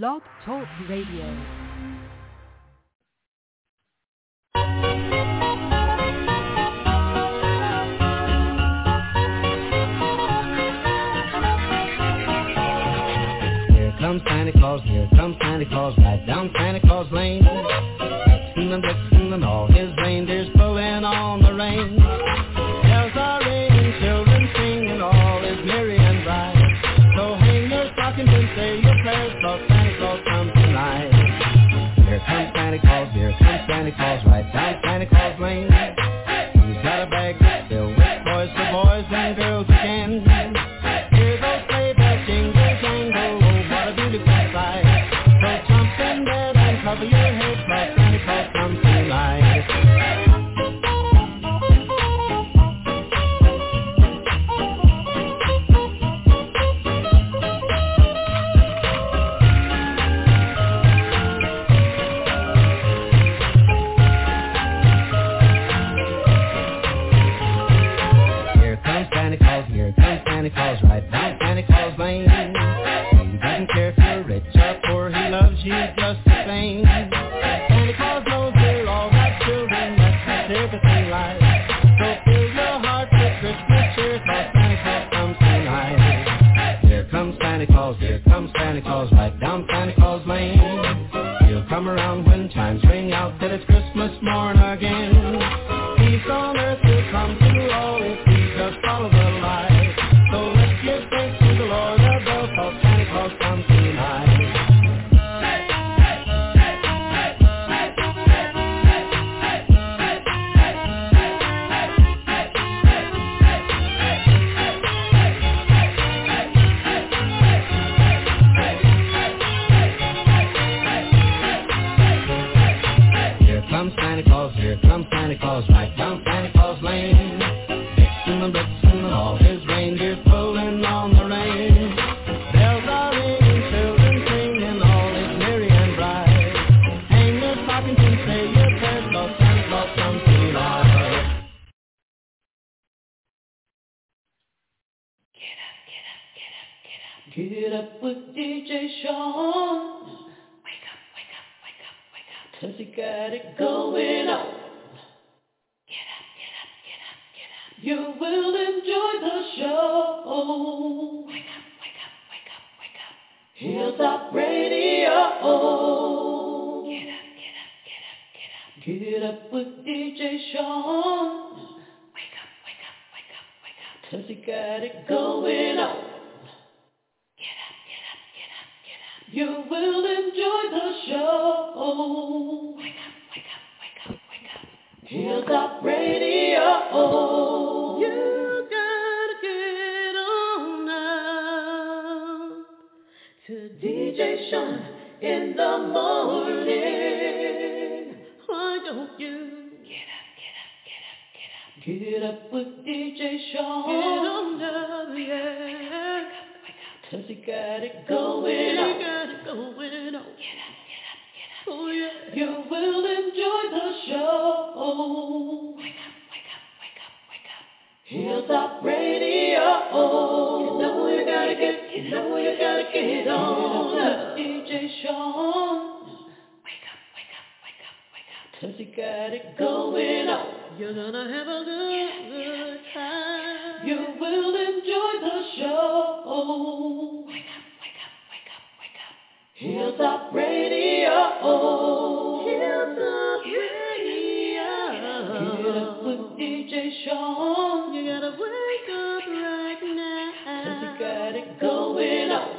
Blog Talk Radio. comes Santa Claus, here comes Santa Claus, right down Santa Claus Lane. Seen him, just seen all his reindeers pulling on the reins. Santa Claus Lane. Cause you got it going on. You're gonna have a good yeah. time. You will enjoy the show. Wake up, wake up, wake up, wake up. Hilltop Radio. Hilltop Radio. Get up with DJ Shaun. You gotta wake up right now. Cause you got it going on.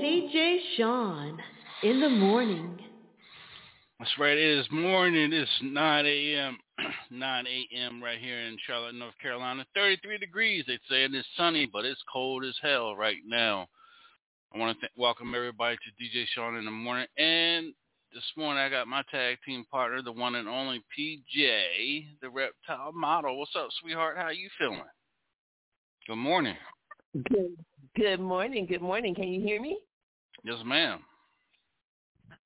DJ Shaun in the morning. That's right. It is morning. It's 9 a.m. 9 a.m. right here in Charlotte, North Carolina. 33 degrees, they say, and it's sunny, but it's cold as hell right now. I want to th- welcome everybody to DJ Shaun in the morning and this morning I got my tag team partner, the one and only PJ, the reptile model. What's up, sweetheart? How you feeling? Good morning. Good, good morning. Good morning. Can you hear me? Yes, ma'am.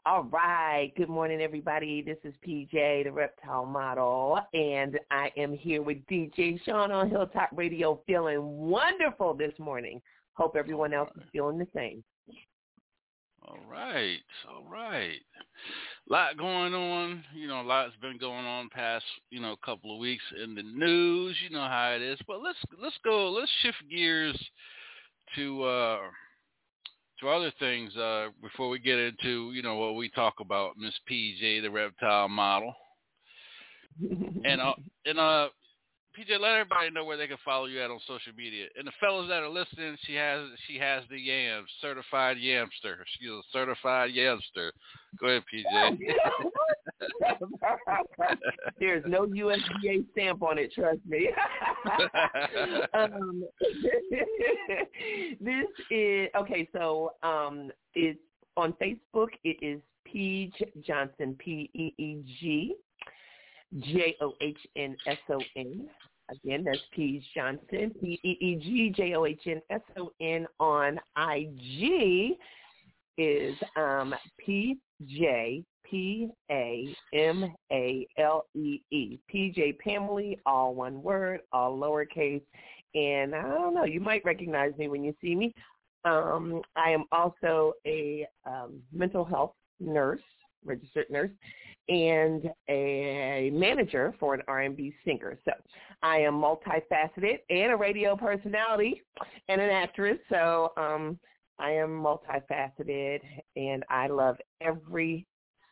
All right. Good morning, everybody. This is PJ, the reptile model, and I am here with DJ Shaun on Hilltop Radio feeling wonderful this morning. Hope everyone else is feeling the same. All right. All right. A lot going on. You know, a lot's been going on past, you know, a couple of weeks in the news. You know how it is. But let's let's go. Let's shift gears to uh to other things uh, before we get into you know what we talk about, Miss PJ, the reptile model, and uh, and uh, PJ, let everybody know where they can follow you at on social media. And the fellas that are listening, she has she has the yams, certified yamster. She's a certified yamster. Go ahead, PJ. There's no USDA stamp on it. Trust me. um, this is okay. So um, it's on Facebook. It is Peej Johnson. P E E G J O H N S O N. Again, that's Peej Johnson, P E E G J O H N S O N on IG is um, P J P A M A L E E. PJ Pamela, all one word, all lowercase. And I don't know, you might recognize me when you see me. Um, I am also a um, mental health nurse, registered nurse, and a manager for an R&B singer. So I am multifaceted and a radio personality and an actress. So um, I am multifaceted and I love every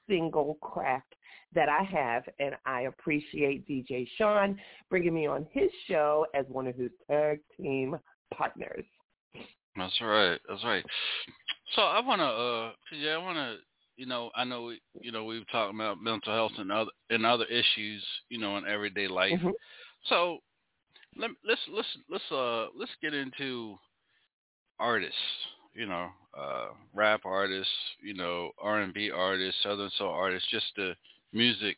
single craft that I have, and I appreciate DJ Shaun bringing me on his show as one of his tag team partners. That's right. That's right. So I want to, uh, PJ, I want to you know, I know we, you know, we've talked about mental health and other and other issues, you know, in everyday life. Mm-hmm. So let, let's let's let's uh let's get into artists, you know, uh, rap artists, you know, R and B artists, southern soul artists, just the music.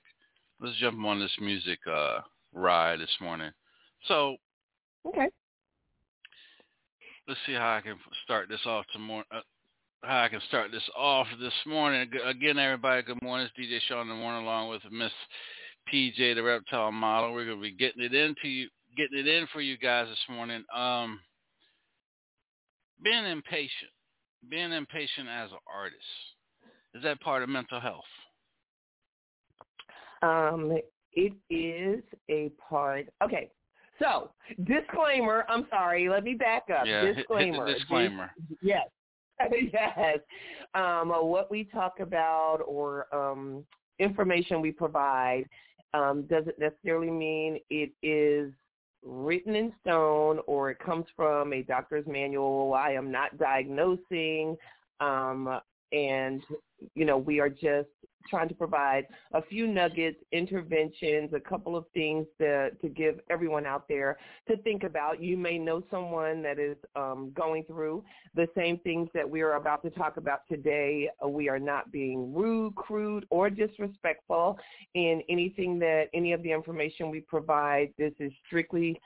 Let's jump on this music uh, ride this morning. So, okay, let's see how I can start this off tomorrow. Uh, how I can start this off this morning. Again, everybody, good morning. It's DJ Shaun in the morning along with Miss PJ, the reptile model. We're going to be getting it into you, getting it in for you guys this morning. Um, being impatient, being impatient as an artist, is that part of mental health? Um, it is a part. Okay, so disclaimer. I'm sorry. Let me back up. Yeah, disclaimer. Disclaimer. Yes. yes. Um, what we talk about or um, information we provide um, doesn't necessarily mean it is written in stone or it comes from a doctor's manual. I am not diagnosing. Um, and, you know, we are just trying to provide a few nuggets, interventions, a couple of things to, to give everyone out there to think about. You may know someone that is um, going through the same things that we are about to talk about today. Uh, we are not being rude, crude, or disrespectful in anything that any of the information we provide. This is strictly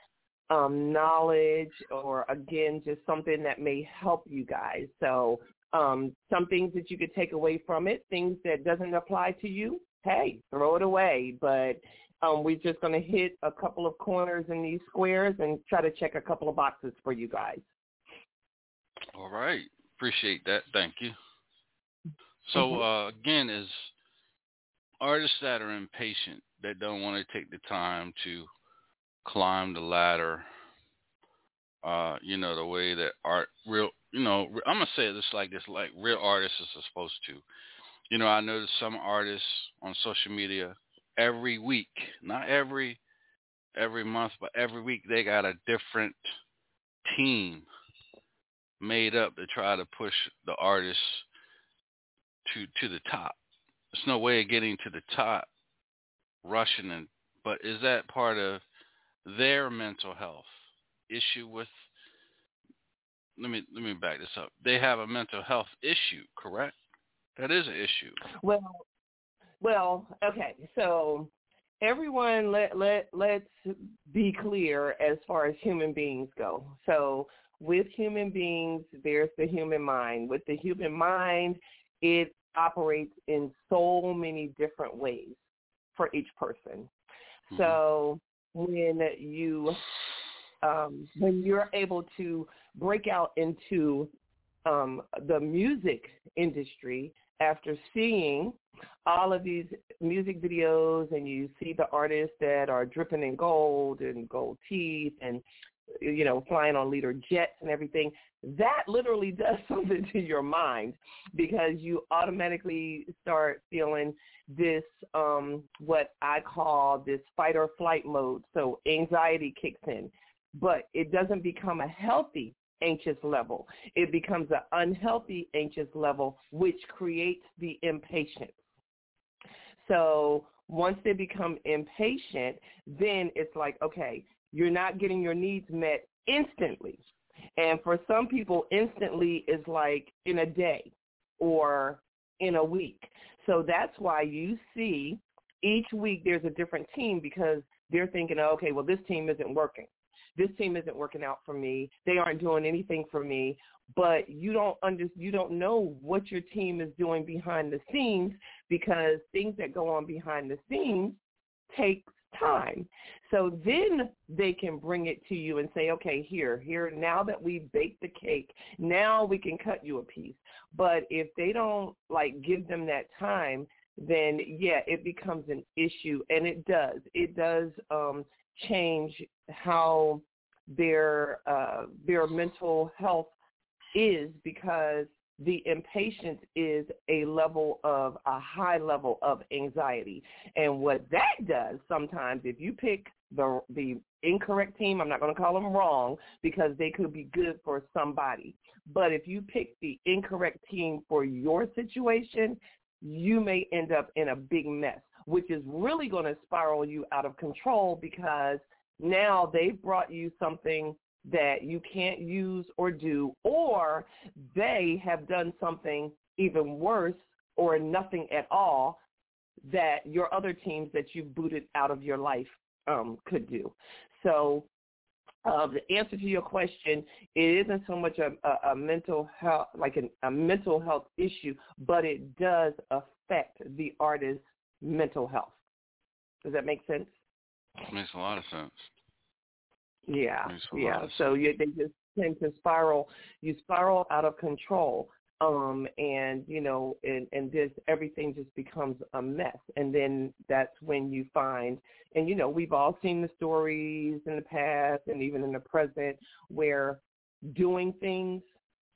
um, knowledge or again just something that may help you guys. So um, some things that you could take away from it, things that doesn't apply to you, hey, throw it away. But um, we're just going to hit a couple of corners in these squares and try to check a couple of boxes for you guys. All right. Appreciate that. Thank you. So mm-hmm. uh, again, is artists that are impatient, that don't want to take the time to climb the ladder, uh, you know, the way that art real you know, I'm gonna say this like this, like real artists are supposed to. You know, I noticed some artists on social media every week, not every every month, but every week they got a different team made up to try to push the artist to to the top. There's no way of getting to the top rushing and but is that part of their mental health issue with let me let me back this up. They have a mental health issue, correct? That is an issue. Well, well, okay. So everyone, let let let's be clear as far as human beings go. So with human beings, there's the human mind. With the human mind, it operates in so many different ways for each person. Mm-hmm. So when you um, when you're able to break out into um, the music industry after seeing all of these music videos and you see the artists that are dripping in gold and gold teeth and you know flying on leader jets and everything that literally does something to your mind because you automatically start feeling this um what I call this fight or flight mode. So anxiety kicks in but it doesn't become a healthy anxious level. It becomes an unhealthy anxious level, which creates the impatience. So once they become impatient, then it's like, okay, you're not getting your needs met instantly. And for some people, instantly is like in a day or in a week. So that's why you see each week there's a different team because they're thinking, okay, well, this team isn't working this team isn't working out for me. They aren't doing anything for me. But you don't under, you don't know what your team is doing behind the scenes because things that go on behind the scenes takes time. So then they can bring it to you and say, okay, here, here, now that we baked the cake, now we can cut you a piece. But if they don't like give them that time, then yeah, it becomes an issue and it does. It does um change how their uh, their mental health is because the impatience is a level of a high level of anxiety. And what that does sometimes if you pick the the incorrect team i'm not going to call them wrong because they could be good for somebody. But if you pick the incorrect team for your situation you may end up in a big mess which is really going to spiral you out of control because now they've brought you something that you can't use or do, or they have done something even worse or nothing at all that your other teams that you've booted out of your life um, could do. So uh, the answer to your question, it isn't so much a, a, a mental health, like an, a mental health issue, but it does affect the artist's mental health. Does that make sense? Makes a lot of sense. Yeah, yeah. So you, they just tend to spiral. You spiral out of control, um, and you know, and and this everything just becomes a mess. And then that's when you find, and you know, we've all seen the stories in the past and even in the present where doing things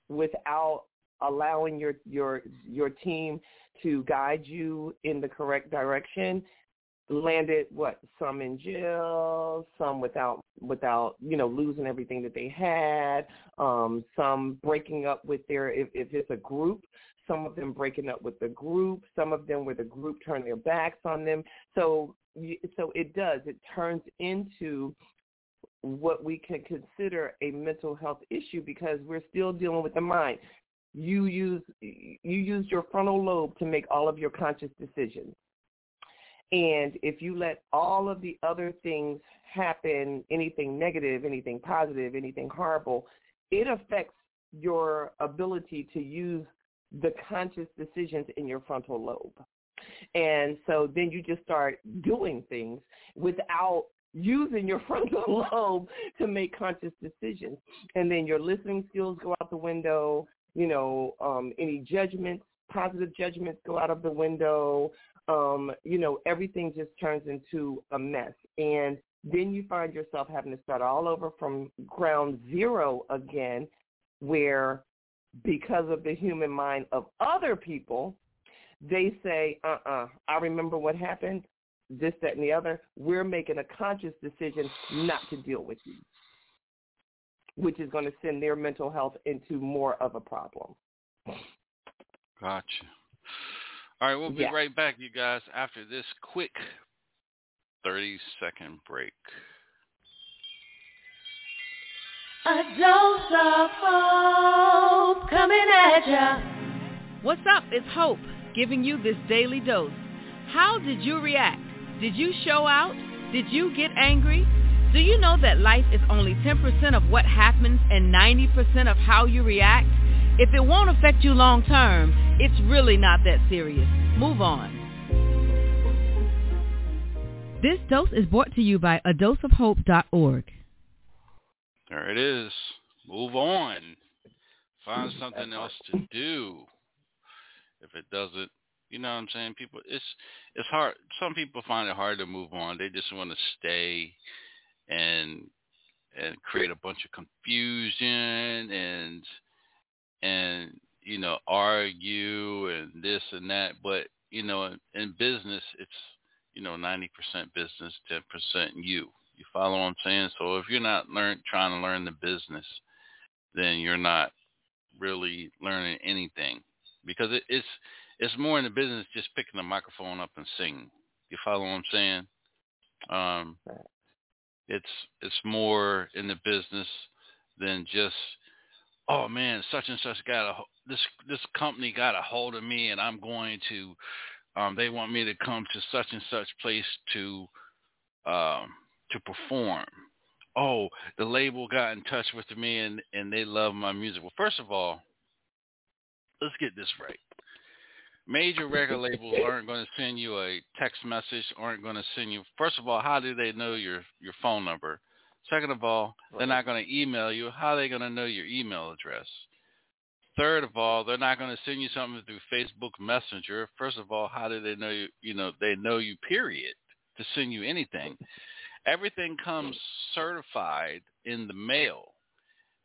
without allowing your your your team to guide you in the correct direction. Landed what some in jail some without without you know losing everything that they had um some breaking up with their if, if it's a group some of them breaking up with the group some of them where the group turned their backs on them. So so it does it turns into what we can consider a mental health issue because we're still dealing with the mind you use you use your frontal lobe to make all of your conscious decisions and if you let all of the other things happen, anything negative, anything positive, anything horrible, it affects your ability to use the conscious decisions in your frontal lobe. And so then you just start doing things without using your frontal lobe to make conscious decisions. And then your listening skills go out the window, you know, um, any judgments, positive judgments go out of the window, um, you know, everything just turns into a mess. And then you find yourself having to start all over from ground zero again, where because of the human mind of other people, they say, uh-uh, I remember what happened, this, that, and the other. We're making a conscious decision not to deal with you, which is going to send their mental health into more of a problem. Gotcha. All right, we'll be yeah. right back, you guys, after this quick 30-second break. A dose of hope coming at ya. What's up? It's Hope giving you this daily dose. How did you react? Did you show out? Did you get angry? Do you know that life is only 10% of what happens and 90% of how you react? If it won't affect you long term, it's really not that serious. Move on. This dose is brought to you by adoseofhope.org. There it is. Move on. Find something else to do. If it doesn't, you know what I'm saying? People, it's it's hard. Some people find it hard to move on. They just want to stay and and create a bunch of confusion and and you know argue and this and that. But you know, in, in business, it's you know 90% business, 10% you. You follow what I'm saying? So if you're not learn trying to learn the business, then you're not really learning anything because it, it's it's more in the business just picking the microphone up and singing. You follow what I'm saying? Um, it's it's more in the business than just oh man, such and such got a this this company got a hold of me and I'm going to um they want me to come to such and such place to um to perform. Oh, the label got in touch with me and and they love my music. Well, first of all, let's get this right. Major record labels aren't going to send you a text message, aren't going to send you. First of all, how do they know your your phone number? Second of all, they're not going to email you. How are they going to know your email address? Third of all, they're not going to send you something through Facebook Messenger. First of all, how do they know you? You know, they know you. Period. To send you anything, everything comes certified in the mail.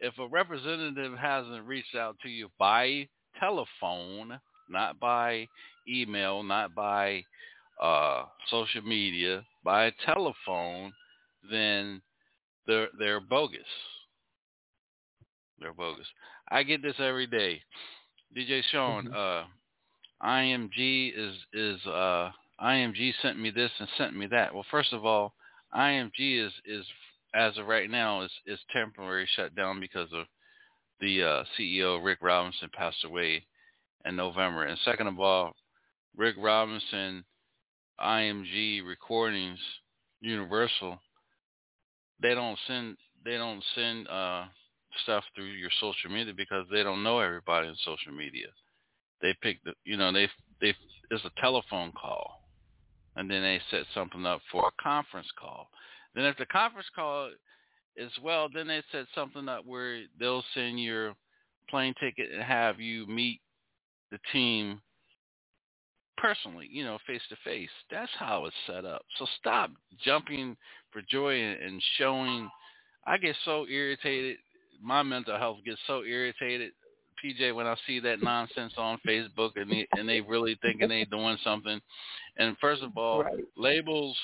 If a representative hasn't reached out to you by telephone, not by email, not by uh, social media, by telephone, then they're they're bogus. They're bogus. I get this every day. DJ Shaun, mm-hmm. uh, IMG is is uh, IMG sent me this and sent me that. Well, first of all, IMG is is as of right now is is temporary shut down because of the uh, CEO Rick Robinson passed away in November. And second of all, Rick Robinson, IMG Recordings, Universal they don't send they don't send uh stuff through your social media because they don't know everybody in social media. They pick the you know they they it's a telephone call, and then they set something up for a conference call. Then if the conference call is well, then they set something up where they'll send your plane ticket and have you meet the team personally, you know, face to face. That's how it's set up. So stop jumping for joy and showing. I get so irritated. My mental health gets so irritated, PJ, when I see that nonsense on Facebook and they, and they really thinking they doing something. And first of all, right. labels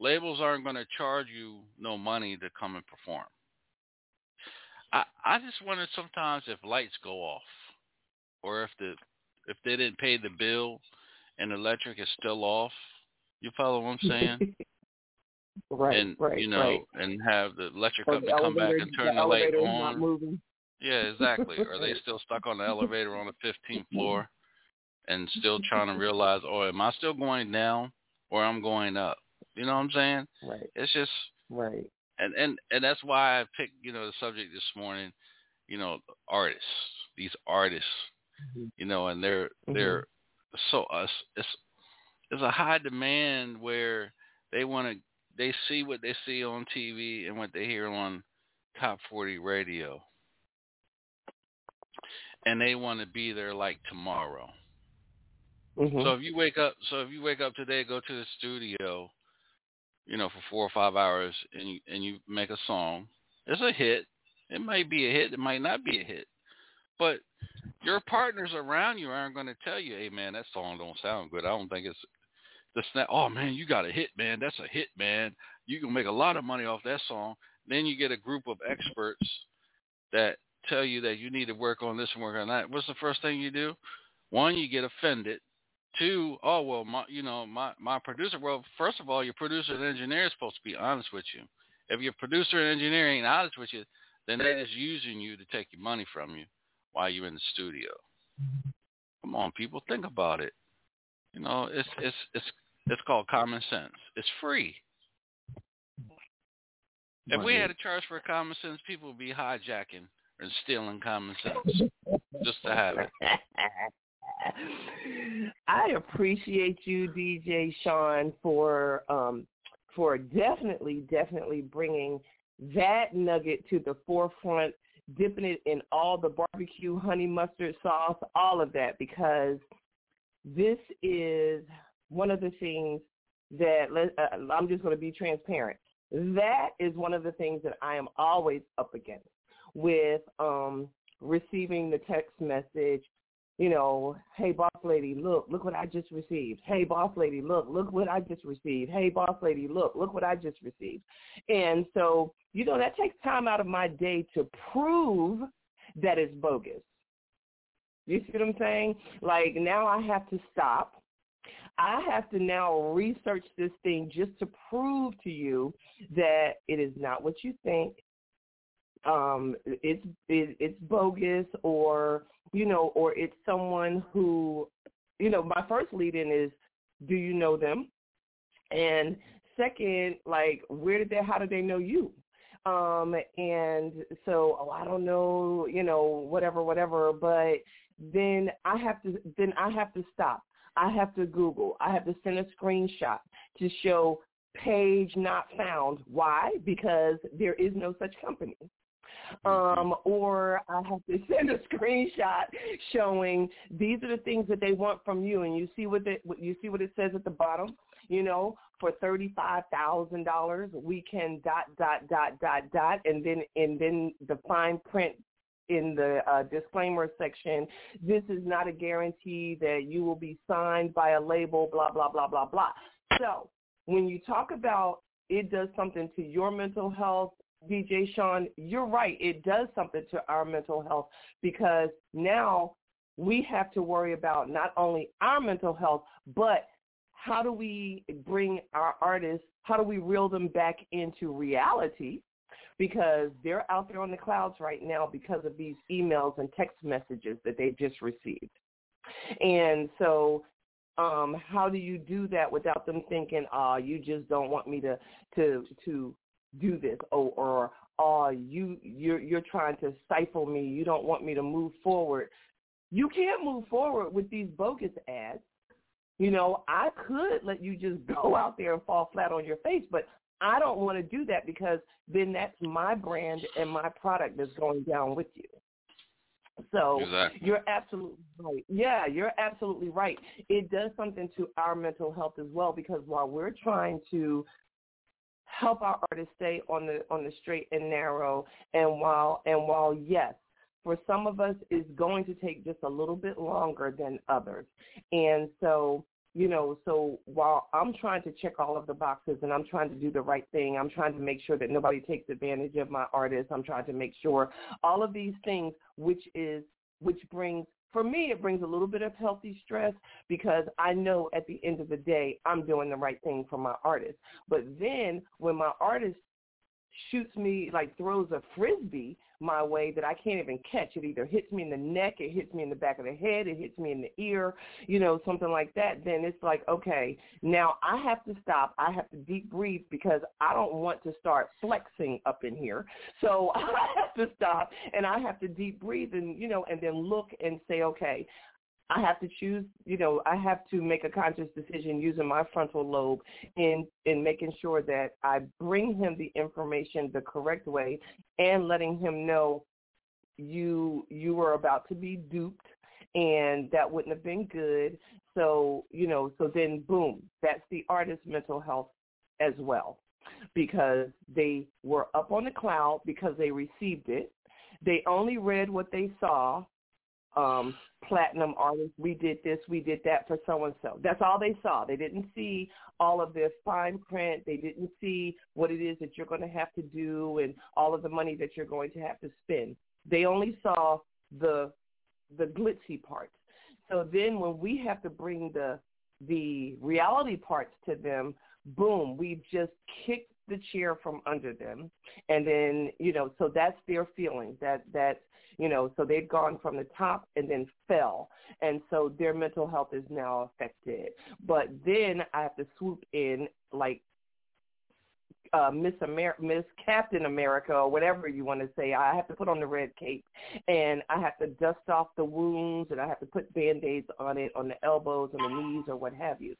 labels aren't going to charge you no money to come and perform. I I just wonder sometimes if lights go off, or if the if they didn't pay the bill and electric is still off. You follow what I'm saying? right. And right, you know, right. and have the electric or company come back and turn the, the, light on. on. Not moving. Yeah, exactly. Are they still stuck on the elevator on the 15th floor and still trying to realize, oh, am I still going down or I'm going up? You know what I'm saying? Right. It's just right. And and and that's why I picked you know the subject this morning. You know, artists. These artists. You know, and they're mm-hmm. they're so uh, it's it's a high demand where they want to they see what they see on TV and what they hear on top 40 radio. And they want to be there like tomorrow. Mm-hmm. so if you wake up so if you wake up today go to the studio you know for four or five hours and you and you make a song it's a hit. It might be a hit. It might not be a hit but your partners around you aren't going to tell you, "Hey, man, that song don't sound good. I don't think it's the snap. Oh man, you got a hit, man. That's a hit, man. You can make a lot of money off that song." Then you get a group of experts that tell you that you need to work on this and work on that. What's the first thing you do? One, you get offended. Two, oh well, my you know my my producer. Well, first of all, your producer and engineer is supposed to be honest with you. If your producer and engineer ain't honest with you, then they're just using you to take your money from you while you're in the studio. Come on, people, think about it. You know, it's it's it's it's called common sense. It's free. If we had a charge for common sense, people would be hijacking and stealing common sense just to have it. I appreciate you, DJ Shaun, for um, for definitely, definitely bringing that nugget to the forefront, dipping it in all the barbecue, honey mustard sauce, all of that, because this is one of the things that uh, I'm just going to be transparent. That is one of the things that I am always up against with um, receiving the text message you know, hey boss lady, look, look what I just received. Hey boss lady, look, look what I just received. Hey boss lady, look, look what I just received. And so, you know, that takes time out of my day to prove that it's bogus. You see what I'm saying? Like now I have to stop. I have to now research this thing just to prove to you that it is not what you think. Um, it's it, it's bogus or you know, or it's someone who, you know, my first lead in is, do you know them? And second, like, where did they, how did they know you? Um, and so, oh, I don't know, you know, whatever, whatever. But then I have to, then I have to stop. I have to Google. I have to send a screenshot to show page not found. Why? Because there is no such company. Mm-hmm. um, or I have to send a screenshot showing these are the things that they want from you, and you see what it, you see what it says at the bottom. You know, for thirty five thousand dollars, we can dot dot dot dot dot, and then and then the fine print in the uh, disclaimer section, this is not a guarantee that you will be signed by a label, blah, blah, blah, blah, blah. So when you talk about it does something to your mental health, DJ Shaun, you're right. It does something to our mental health because now we have to worry about not only our mental health, but how do we bring our artists, how do we reel them back into reality? Because they're out there on the clouds right now because of these emails and text messages that they just received. And so um, how do you do that without them thinking, "Ah, oh, you just don't want me to to to do this or or oh you you're you're trying to stifle me you don't want me to move forward you can't move forward with these bogus ads you know i could let you just go out there and fall flat on your face but i don't want to do that because then that's my brand and my product that's going down with you so exactly. you're absolutely right. Yeah, you're absolutely right. It does something to our mental health as well because while we're trying to help our artists stay on the on the straight and narrow. And while and while yes, for some of us is going to take just a little bit longer than others. And so you know, so while I'm trying to check all of the boxes and I'm trying to do the right thing, I'm trying to make sure that nobody takes advantage of my artists. I'm trying to make sure all of these things, which is which brings for me, it brings a little bit of healthy stress because I know at the end of the day, I'm doing the right thing for my artist. But then when my artist shoots me, like throws a frisbee my way that I can't even catch. It either hits me in the neck, it hits me in the back of the head, it hits me in the ear, you know, something like that. Then it's like, okay, now I have to stop. I have to deep breathe because I don't want to start flexing up in here. So I have to stop and I have to deep breathe and, you know, and then look and say, okay, I have to choose, you know, I have to make a conscious decision using my frontal lobe in in making sure that I bring him the information the correct way and letting him know you you were about to be duped and that wouldn't have been good. So, you know, so then boom, that's the artist's mental health as well because they were up on the cloud because they received it. They only read what they saw um, platinum artists. We did this, we did that for so and so. That's all they saw. They didn't see all of this fine print. They didn't see what it is that you're going to have to do and all of the money that you're going to have to spend. They only saw the the glitzy parts. So then when we have to bring the the reality parts to them, boom, we've just kicked the chair from under them. And then, you know, so that's their feeling that that you know, so they've gone from the top and then fell. And so their mental health is now affected. But then I have to swoop in like uh, Miss Amer- Miss Captain America or whatever you want to say. I have to put on the red cape, and I have to dust off the wounds, and I have to put band-aids on it on the elbows and the knees or what have you.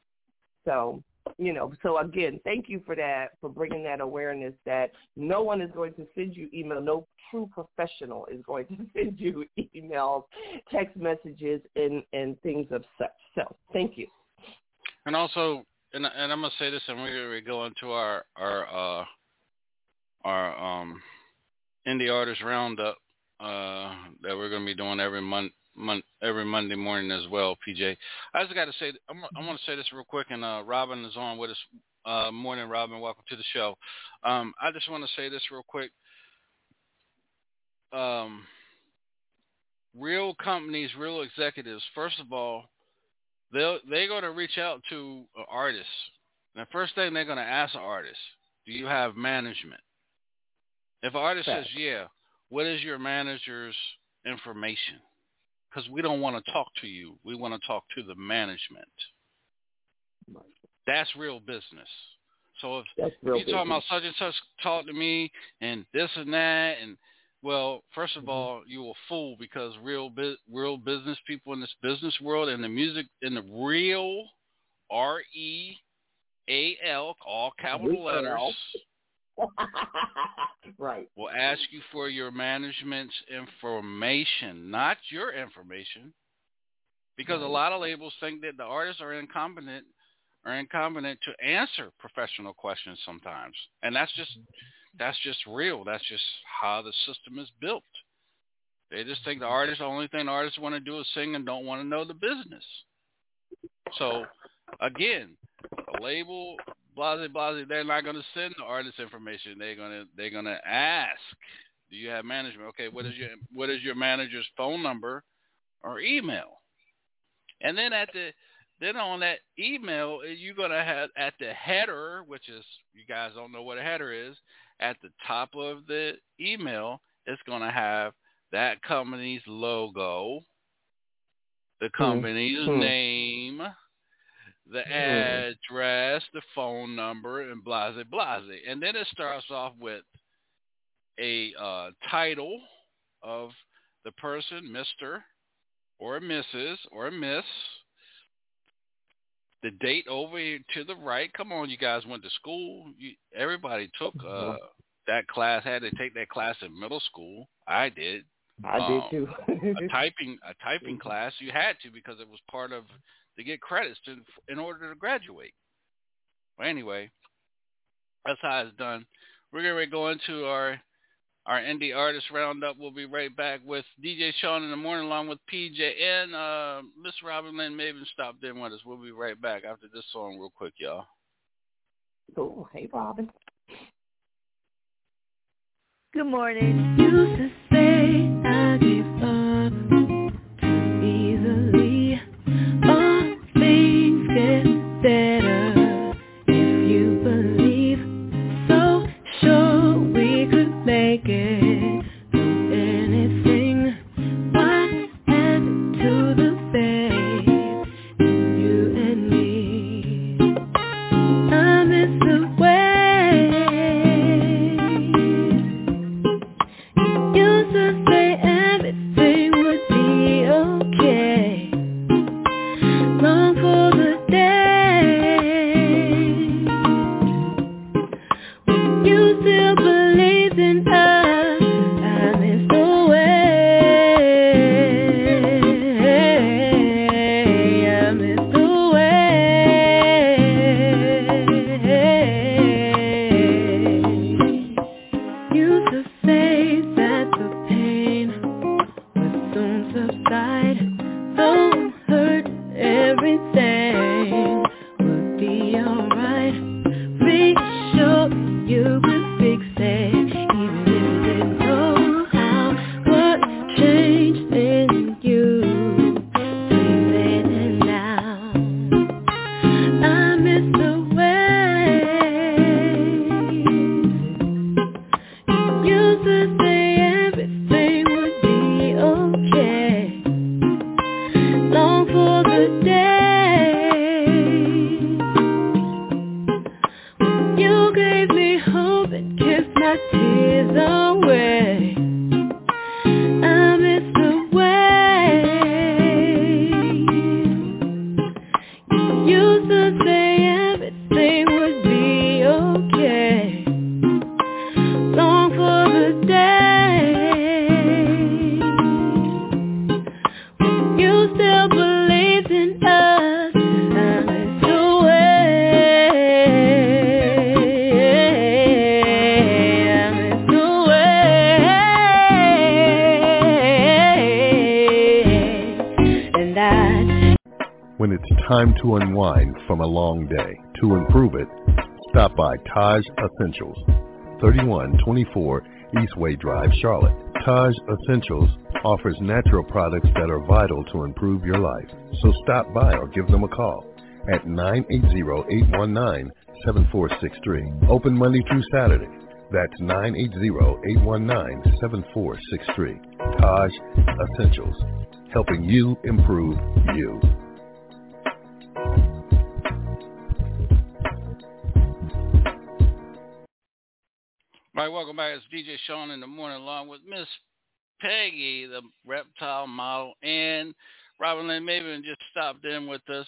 So you know, so again, thank you for that, for bringing that awareness that no one is going to send you email. No true professional is going to send you emails, text messages, and, and things of such. So thank you. And also, and, and I'm going to say this, and we're going to go into our, our, uh, our, um, indie artist roundup, uh, that we're going to be doing every month mon- every Monday morning as well, PJ. I just got to say, I'm, I want to say this real quick, and uh, Robin is on with us. Uh, morning, Robin. Welcome to the show. Um, I just want to say this real quick. Um, real companies, real executives. First of all, they they're going to reach out to artists. And the first thing they're going to ask an artist, do you have management? If an artist says, yeah, what is your manager's information? Because we don't want to talk to you. We want to talk to the management. That's real business. So if you're talking about such and such talk to me and this and that and well, first of mm-hmm. all, you a fool because real bu- real business people in this business world and the music in the real R E A L all capital letters right. Will ask you for your management's information, not your information. Because a lot of labels think that the artists are incompetent are incompetent to answer professional questions sometimes. And that's just that's just real. That's just how the system is built. They just think the artists the only thing the artists want to do is sing and don't want to know the business. So again, a label blase blase. They're not going to send the artist information. They're going to they're going to ask, do you have management? Okay, what is your what is your manager's phone number or email? And then at the then on that email, you're going to have at the header, which is you guys don't know what a header is. At the top of the email, it's going to have that company's logo, the hmm. company's mm-hmm. name, the hmm. address, the phone number, and blase blase. And then it starts off with a uh, title of the person, Mr. or Mrs. or Miss. The date over to the right. Come on, you guys went to school. You, everybody took uh, that class. Had to take that class in middle school. I did. I um, did too. a typing a typing class. You had to because it was part of to get credits to in order to graduate. Well, anyway, that's how it's done. We're going to go into our our indie artist roundup. We'll be right back with DJ Shaun in the morning along with PJ and uh, Miss Robin Lynn Maven stopped in with us. We'll be right back after this song real quick, y'all. Cool. Hey, Robin. Good morning. Used to say I long day. To improve it, stop by Taj Essentials, 3124 Eastway Drive, Charlotte. Taj Essentials offers natural products that are vital to improve your life. So stop by or give them a call at 980-819-7463. Open Monday through Saturday. That's 980-819-7463. Taj Essentials, helping you improve you. All right, welcome back. It's DJ Shaun in the morning along with Miss Peggy, the reptile model, and Robin Lynn Maven just stopped in with us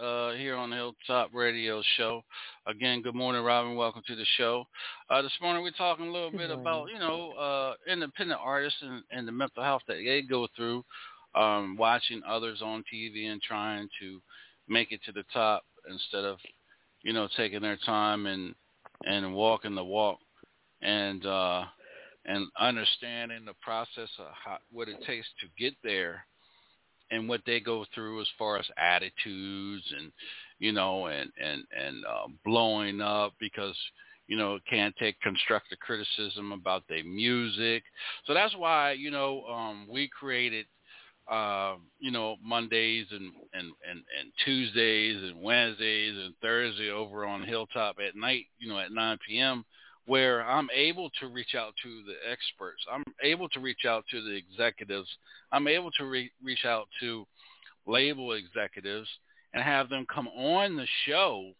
uh, here on the Hilltop Radio Show. Again, good morning, Robin. Welcome to the show. Uh, this morning we're talking a little good bit morning. about, you know, uh, independent artists and, and, the mental health that they go through, um, watching others on TV and trying to make it to the top instead of, you know, taking their time and and walking the walk and uh, and understanding the process of how, what it takes to get there and what they go through as far as attitudes and you know and and and uh, blowing up because you know can't take constructive criticism about their music. So that's why you know um we created uh you know mondays and and and and tuesdays and wednesdays and thursday over on hilltop at night you know at 9 p.m where I'm able to reach out to the experts. I'm able to reach out to the executives. I'm able to re- reach out to label executives and have them come on the show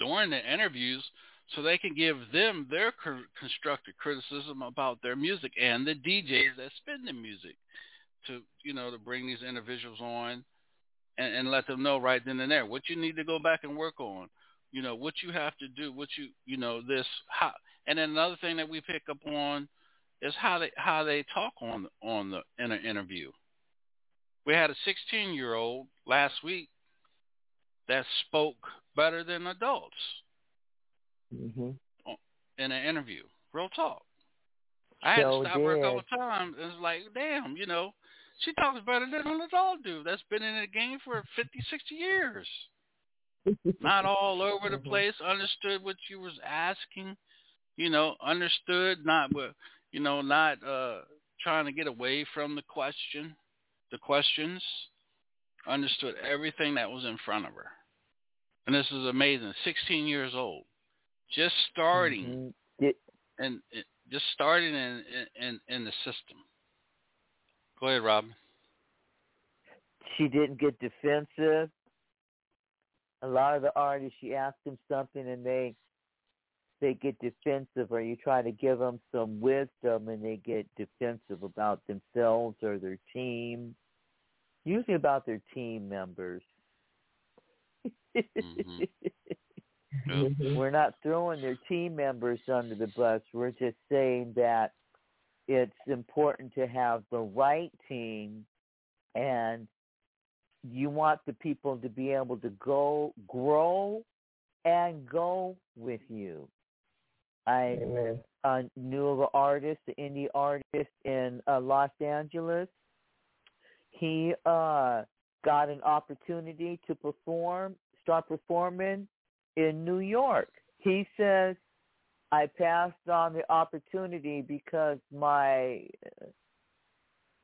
during the interviews so they can give them their co- constructive criticism about their music and the DJs that spin the music to you know to bring these individuals on and, and let them know right then and there what you need to go back and work on you know what you have to do what you you know this how and then another thing that we pick up on is how they how they talk on on the in an interview. We had a 16 year old last week that spoke better than adults mm-hmm. in an interview. Real talk. I had to stop her a couple of times and it's like damn you know she talks better than an adult dude that's been in the game for 50 60 years not all over the mm-hmm. place, understood what you was asking, you know, understood, not you know, not uh trying to get away from the question, the questions, understood everything that was in front of her. And this is amazing. 16 years old, just starting, mm-hmm. and just starting in, in in the system. Go ahead, Rob. She didn't get defensive a lot of the artists you ask them something and they they get defensive or you try to give them some wisdom and they get defensive about themselves or their team usually about their team members. Mm-hmm. we're not throwing their team members under the bus. We're just saying that it's important to have the right team and you want the people to be able to go grow and go with you. I uh, knew of an artist, an indie artist in uh, Los Angeles. He uh, got an opportunity to perform, start performing in New York. He says, I passed on the opportunity because my uh,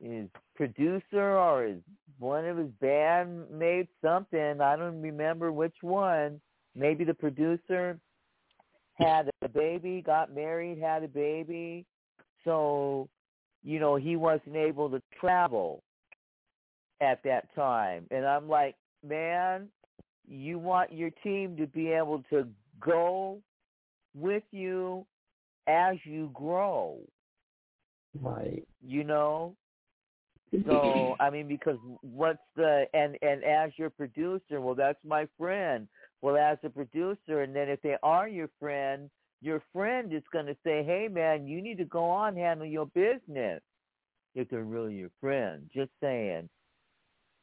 his producer or his one of his band made something. I don't remember which one. Maybe the producer had a baby, got married, had a baby. So, you know, he wasn't able to travel at that time. And I'm like, man, you want your team to be able to go with you as you grow. Right. You know, so I mean, because what's the and and as your producer, well, that's my friend. Well, as a producer, and then if they are your friend, your friend is going to say, "Hey, man, you need to go on handle your business." If they're really your friend, just saying.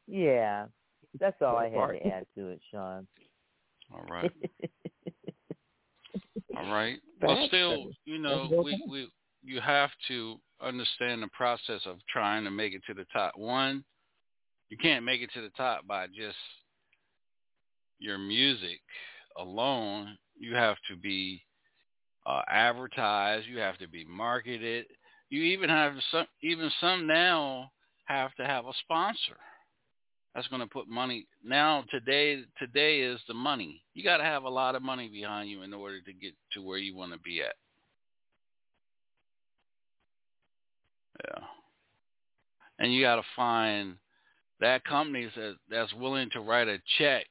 Yeah, that's all I had to add to it, Shaun. All right. all right. Well, still, you know, we we you have to understand the process of trying to make it to the top. One, You can't make it to the top by just your music alone. You have to be uh, advertised. You have to be marketed. You even have some. Even some now have to have a sponsor. That's going to put money. Now today, today is the money. You got to have a lot of money behind you in order to get to where you want to be at. Yeah. And you got to find that company that that's willing to write a check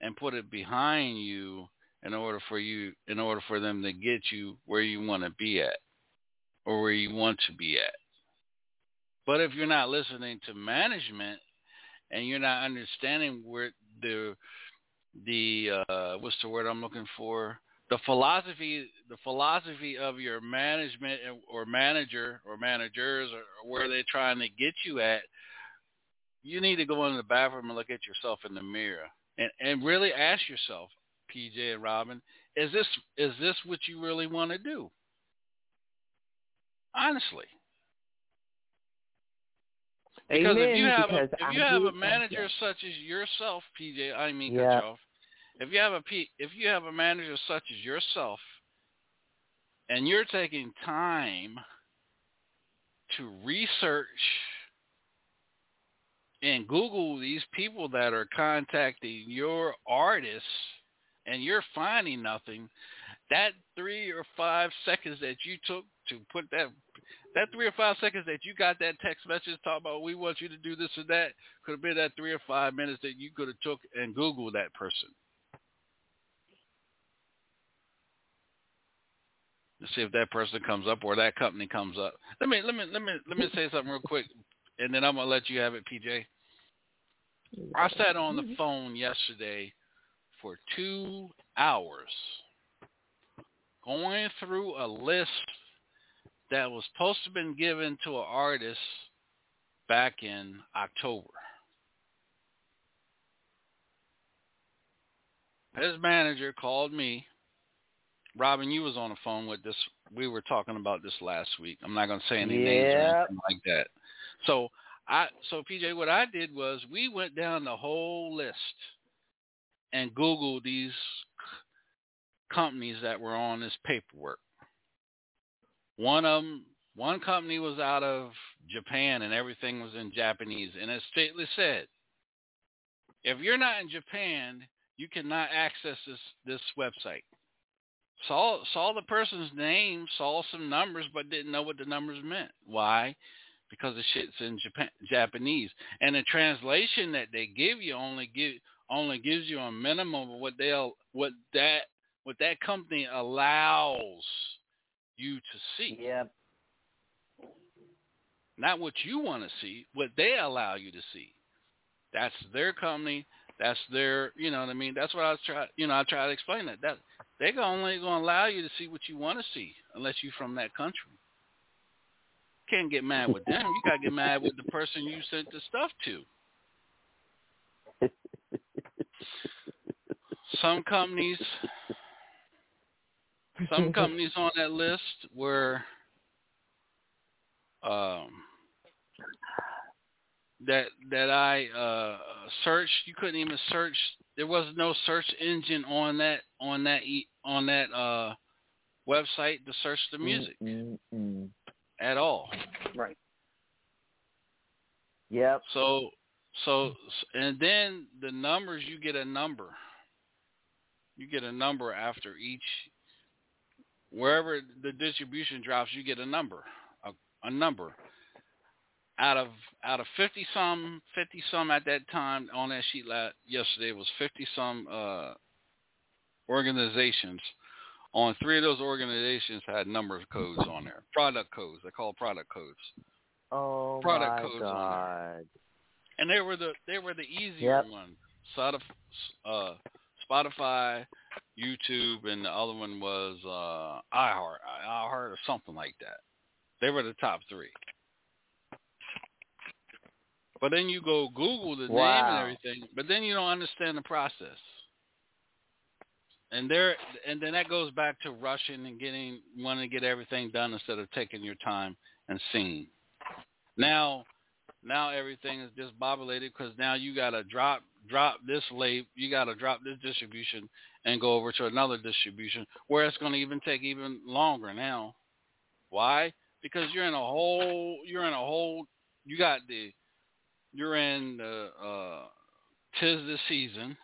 and put it behind you in order for you in order for them to get you where you want to be at or where you want to be at. But if you're not listening to management and you're not understanding where the the uh, what's the word I'm looking for the philosophy the philosophy of your management or manager or managers or where they're trying to get you at you need to go into the bathroom and look at yourself in the mirror and and really ask yourself PJ and Robin is this is this what you really want to do honestly because Amen, if you have a, if you I have a manager such as yourself, PJ, I mean Yeah. cut you off. If you have a if you have a manager such as yourself, and you're taking time to research and Google these people that are contacting your artists, and you're finding nothing, that three or five seconds that you took to put that that three or five seconds that you got that text message talking about we want you to do this or that could have been that three or five minutes that you could have took and Googled that person. See if that person comes up or that company comes up. Let me let me let me let me say something real quick and then I'm gonna let you have it, PJ. I sat on the phone yesterday for two hours going through a list that was supposed to have been given to an artist back in October. His manager called me. Robin, you was on the phone with this. We were talking about this last week. I'm not going to say any names or anything like that. So I, so PJ, what I did was we went down the whole list and Googled these companies that were on this paperwork. One of them, one company was out of Japan and everything was in Japanese, and it stated said, if you're not in Japan, you cannot access this this website. Saw saw the person's name, saw some numbers, but didn't know what the numbers meant. Why? Because the shit's in Japan, Japanese, and the translation that they give you only give only gives you a minimum of what they'll what that what that company allows you to see. Yep. Not what you want to see, what they allow you to see. That's their company. That's their, you know what I mean. That's what I was try, you know, I try to explain that. That they're only going to allow you to see what you want to see, unless you're from that country. Can't get mad with them. You got to get mad with the person you sent the stuff to. Some companies, some companies on that list were um, that that I uh, searched. You couldn't even search. There was no search engine on that on that e- on that uh, website to search the music Mm-mm-mm. at all. Right. Yep. So so and then the numbers you get a number. You get a number after each wherever the distribution drops, you get a number. A, a number. Out of out of fifty some fifty some at that time on that sheet yesterday was fifty some uh organizations. On three of those organizations had number codes on there. Product codes. They call product codes. Oh Product my codes God. and they were the they were the easier Yep. ones. Sort of, uh, Spotify, YouTube, and the other one was uh, iHeart, iHeart or something like that. They were the top three. But then you go Google the name and everything, but then you don't understand the process. And there, and then that goes back to rushing and getting wanting to get everything done instead of taking your time and seeing. Now, now everything is disbobulated because now you got to drop drop this late, you got to drop this distribution and go over to another distribution where it's going to even take even longer now. Why? Because you're in a whole you're in a whole you got the you're in the uh tis the season.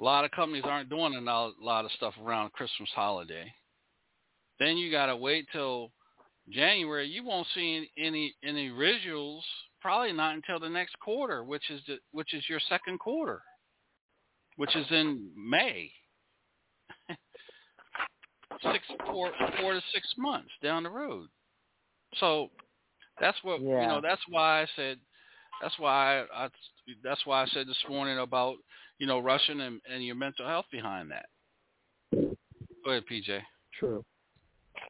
A lot of companies aren't doing a lot of stuff around Christmas holiday. Then you got to wait till January. You won't see any any visuals probably not until the next quarter, which is the, which is your second quarter, which is in May. six four four to six months down the road. So that's what yeah. you know. That's why I said. That's why I, I. That's why I said this morning about you know Russian and, and your mental health behind that. Go ahead, PJ. True.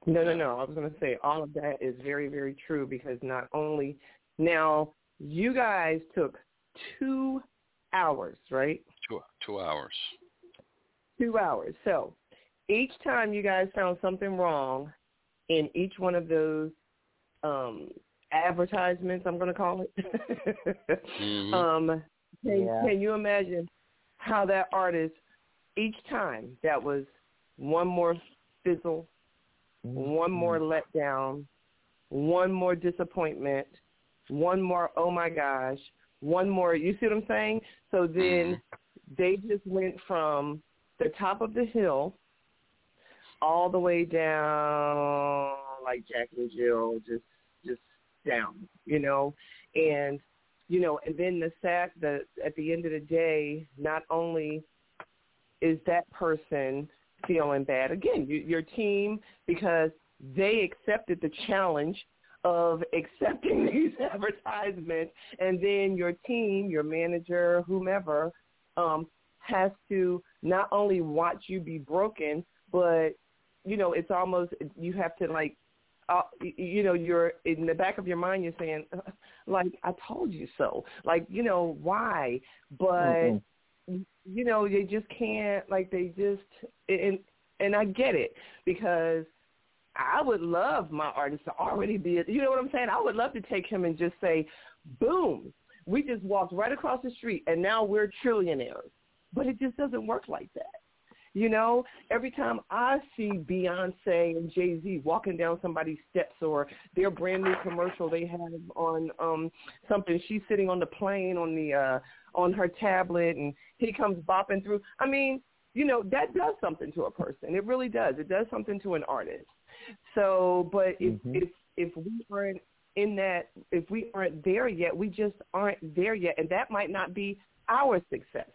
No, no, no. I was going to say all of that is very, very true because not only now you guys took two hours, right? Two two hours. Two hours. So each time you guys found something wrong in each one of those um, advertisements, I'm going to call it. mm-hmm. um, can, yeah. can you imagine how that artist each time that was one more fizzle, mm-hmm. one more letdown, one more disappointment, one more oh my gosh, one more you see what I'm saying? So then mm-hmm. they just went from the top of the hill all the way down like Jack and Jill, just just down, you know. And you know, and then the sad that at the end of the day, not only is that person feeling bad again, you, your team because they accepted the challenge of accepting these advertisements and then your team, your manager, whomever, um, has to not only watch you be broken, but you know, it's almost you have to like uh, you know, you're in the back of your mind, you're saying, like, I told you so. Like, you know, why? But mm-hmm. you know, they just can't. Like, they just and and I get it because I would love my artist to already be, you know what I'm saying? I would love to take him and just say, boom, we just walked right across the street and now we're trillionaires. But it just doesn't work like that. You know, every time I see Beyonce and Jay Z walking down somebody's steps or their brand new commercial they have on um something, she's sitting on the plane on the uh on her tablet and he comes bopping through. I mean, you know, that does something to a person. It really does. It does something to an artist. So, but if mm-hmm. if if we aren't in that, if we aren't there yet, we just aren't there yet, and that might not be our success.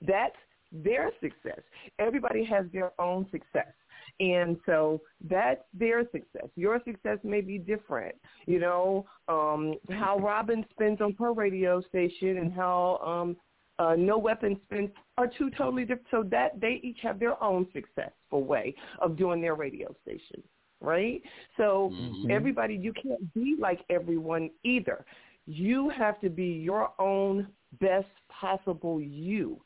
That's their success. Everybody has their own success. And so that's their success. Your success may be different. You know, um, how Robin spends on her radio station and how um, uh, No Weapon spins are two totally different. So that they each have their own successful way of doing their radio station, right? So mm-hmm. everybody, you can't be like everyone either. You have to be your own best possible you.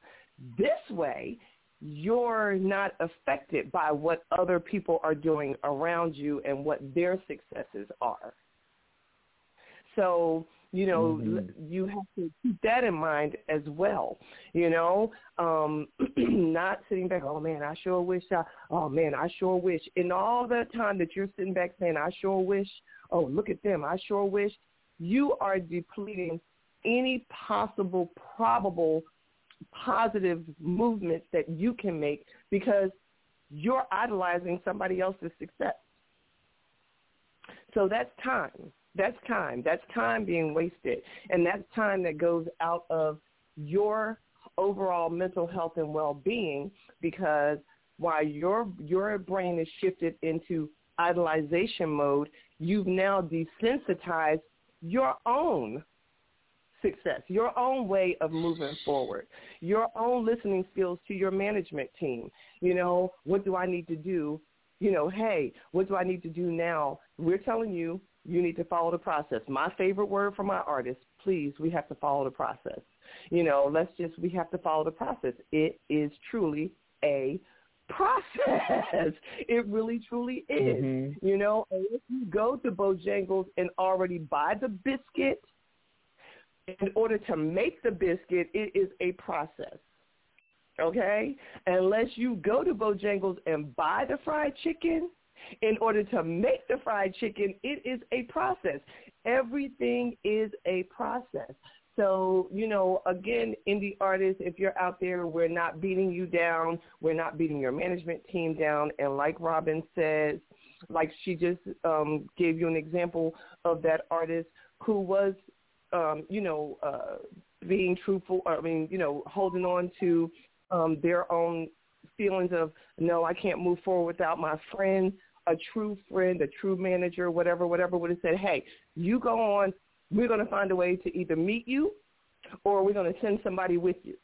This way, you're not affected by what other people are doing around you and what their successes are. So you know mm-hmm. you have to keep that in mind as well you know um not sitting back oh man i sure wish i oh man i sure wish in all the time that you're sitting back saying i sure wish oh look at them i sure wish you are depleting any possible probable positive movements that you can make because you're idolizing somebody else's success so that's time that's time. That's time being wasted. And that's time that goes out of your overall mental health and well-being because while your your brain is shifted into idolization mode, you've now desensitized your own success, your own way of moving forward, your own listening skills to your management team. You know, what do I need to do? You know, hey, what do I need to do now? We're telling you you need to follow the process. My favorite word for my artists, please, we have to follow the process. You know, let's just, we have to follow the process. It is truly a process. it really, truly is. Mm-hmm. You know, if you go to Bojangles and already buy the biscuit, in order to make the biscuit, it is a process. Okay? Unless you go to Bojangles and buy the fried chicken, in order to make the fried chicken, it is a process. Everything is a process. So, you know, again, indie artists, if you're out there, we're not beating you down. We're not beating your management team down. And like Robin says, like she just um, gave you an example of that artist who was, um, you know, uh, being truthful. I mean, you know, holding on to um, their own feelings of no, I can't move forward without my friend, a true friend, a true manager, whatever, whatever would have said, hey, you go on. We're going to find a way to either meet you, or we're going to send somebody with you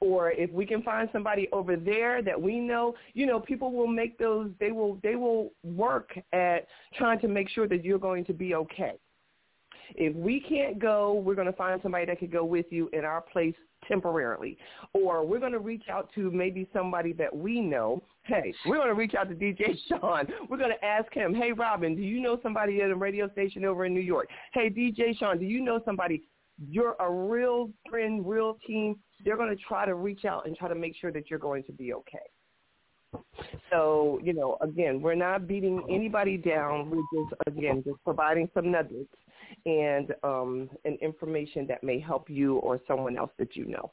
or if we can find somebody over there that we know, you know, people will make those they will they will work at trying to make sure that you're going to be okay. If we can't go, we're going to find somebody that could go with you in our place temporarily. Or we're going to reach out to maybe somebody that we know. Hey, we're going to reach out to DJ Shaun. We're going to ask him, hey, Robin, do you know somebody at a radio station over in New York? Hey, DJ Shaun, do you know somebody? You're a real friend, real team. They're going to try to reach out and try to make sure that you're going to be okay. So, you know, again, we're not beating anybody down. We're just, again, just providing some nuggets and um, and information that may help you or someone else that you know.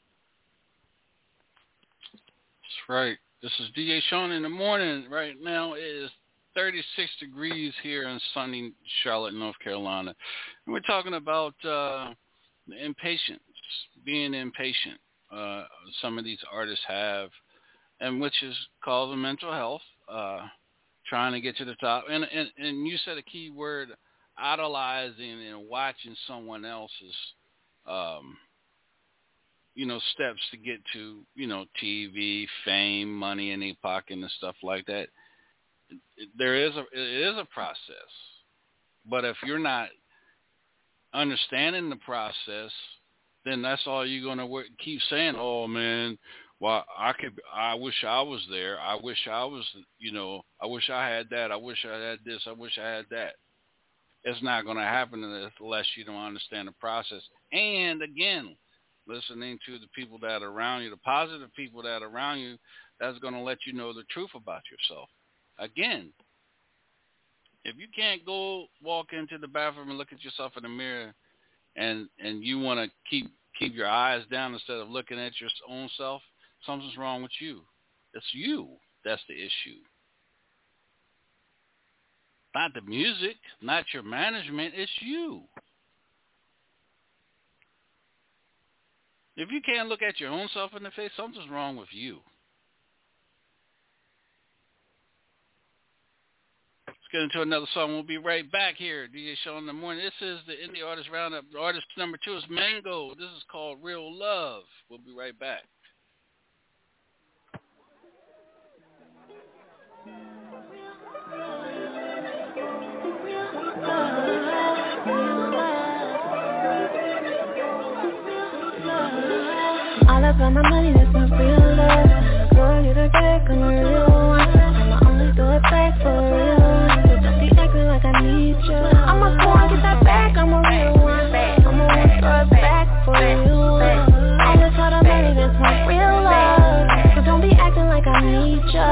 That's right. This is DJ Shaun in the morning. Right now it is 36 degrees here in sunny Charlotte, North Carolina. And we're talking about uh, impatience, being impatient. Uh, some of these artists have, and which is causing mental health, uh, trying to get to the top. And, and and you said a key word idolizing and watching someone else's um you know steps to get to you know TV, fame, money in their pocket and stuff like that. There is a it is a process, but if you're not understanding the process, then that's all you're gonna keep saying. Oh man, well I could I wish I was there. I wish I was you know I wish I had that. I wish I had this. I wish I had that it's not going to happen unless you don't understand the process. And again, listening to the people that are around you, the positive people that are around you, that's going to let you know the truth about yourself. Again, if you can't go walk into the bathroom and look at yourself in the mirror and and you want to keep keep your eyes down instead of looking at your own self, something's wrong with you. It's you that's the issue not the music, not your management, it's you. If you can't look at your own self in the face, something's wrong with you. Let's get into another song. We'll be right back here. DJ Show in the morning. This is the Indie Artist Roundup. Artist number two is Mango. This is called Real Love. We'll be right back. About my money, that's my real love. Girl, you the bag, I'm a real one. I'ma only do it back for real So don't be acting like I need you I'ma go and get that back, I'm a real one. I'ma always throw it back for you All this all the money, that's my real love. So don't be acting like I need you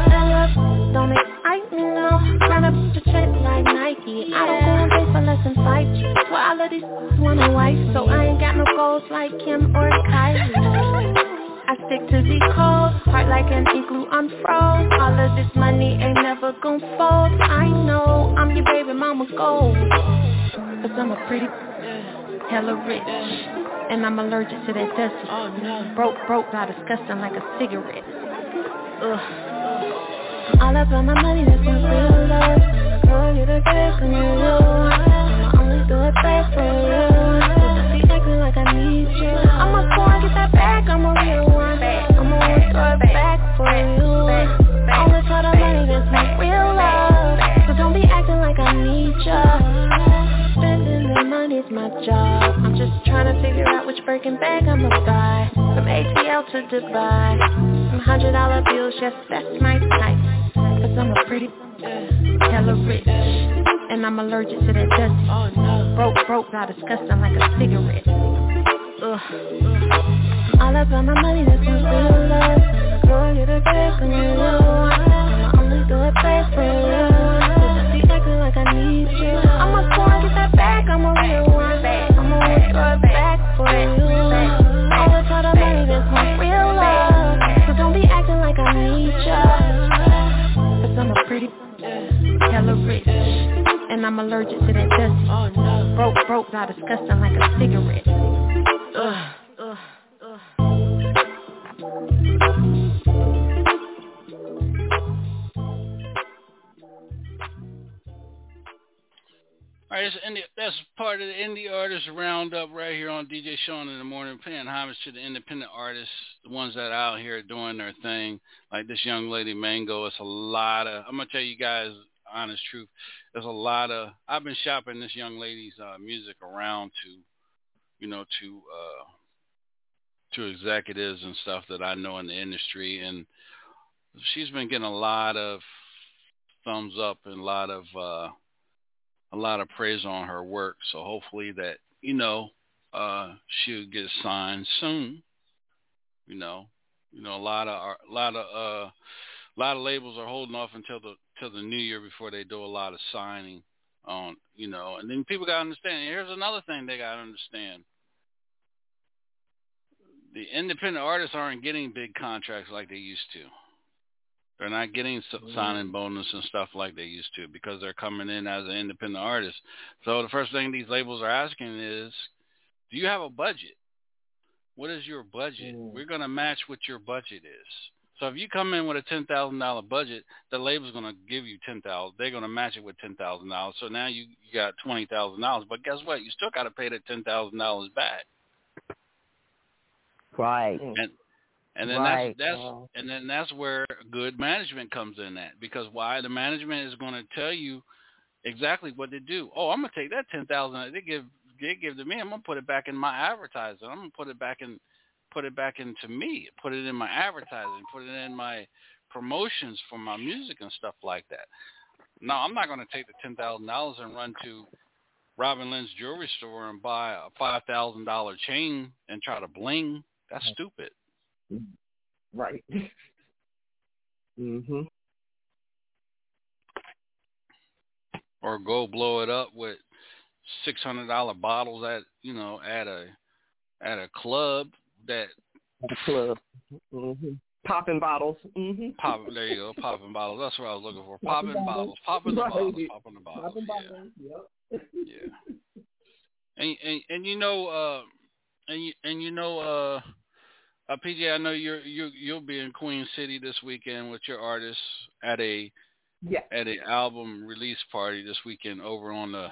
That love don't excite me, no Run up the check like I don't go on dates for less than five Swear all of these want a wife So I ain't got no goals like Kim or Kylie. I stick to the cold, heart like an igloo unfroze All of this money ain't never gon' fold. I know I'm your baby mama's gold. Cause I'm a pretty, hella rich And I'm allergic to that dust. Oh, broke, broke, not disgusting like a cigarette. Ugh. All about my money, that's my real love Girl, you the best and you real I'ma only do it back for real Don't be acting like I need you I'ma go and get that back, I'm a real one I'ma always throw it back for you Only for the money, that's my real love So don't be acting like I need you Spending the money's my job. I'm just trying to figure out which Birkin bag I'ma buy. From ATL to Dubai Some hundred dollar bills, yes, that's my type Cause I'm a pretty, hella rich and I'm allergic to that dust. Oh, no. Broke, broke, now disgusting like a cigarette. Ugh. All about my money, that's my real love. Girl, get a back on your one. I'ma only do it back for. Don't be acting like I need you. I'ma go and get that back, I'm a real one. I'ma always throw it back for you. All about the money, that's my real love. So don't be acting like I need you. Cause I'm a pretty hella rich And I'm allergic to that dusty oh, no. Broke, broke, not disgusting like a cigarette Ugh, ugh, All right, indie, that's part of the indie artist roundup right here on DJ Shaun in the morning, paying homage to the independent artists, the ones that are out here doing their thing, like this young lady Mango. It's a lot of. I'm gonna tell you guys honest truth. There's a lot of. I've been shopping this young lady's uh, music around to, you know, to uh, to executives and stuff that I know in the industry, and she's been getting a lot of thumbs up and a lot of. Uh, a lot of praise on her work. So hopefully that you know uh, she'll get signed soon. You know, you know a lot of a lot of uh, a lot of labels are holding off until the till the new year before they do a lot of signing on you know. And then people got to understand. Here's another thing they got to understand. The independent artists aren't getting big contracts like they used to. They're not getting mm-hmm. signing bonus and stuff like they used to because they're coming in as an independent artist. So the first thing these labels are asking is, do you have a budget? What is your budget? Mm. We're going to match what your budget is. So if you come in with a ten thousand dollar budget, the label's going to give you ten thousand. They're going to match it with ten thousand dollars. So now you, you got twenty thousand dollars. But guess what? You still got to pay that ten thousand dollars back. Right. Mm. And and then right. that's that's and then that's where good management comes in at because why the management is going to tell you exactly what to do. Oh, I'm going to take that ten thousand they give they give to me. I'm going to put it back in my advertising. I'm going to put it back in put it back into me. Put it in my advertising. Put it in my promotions for my music and stuff like that. No, I'm not going to take the ten thousand dollars and run to Robin Lynn's jewelry store and buy a five thousand dollar chain and try to bling. That's stupid. Right. mhm. Or go blow it up with six hundred dollar bottles at you know at a at a club that club. Mhm. Popping bottles. Mhm. Pop. There you go. Popping bottles. That's what I was looking for. Popping, popping bottles. Popping the bottles. Popping the bottles. Popping yeah. bottles. Yep. yeah. And and and you know uh and you and you know uh uh, PJ, I know you're you you'll be in Queen City this weekend with your artists at a yeah. at a album release party this weekend over on the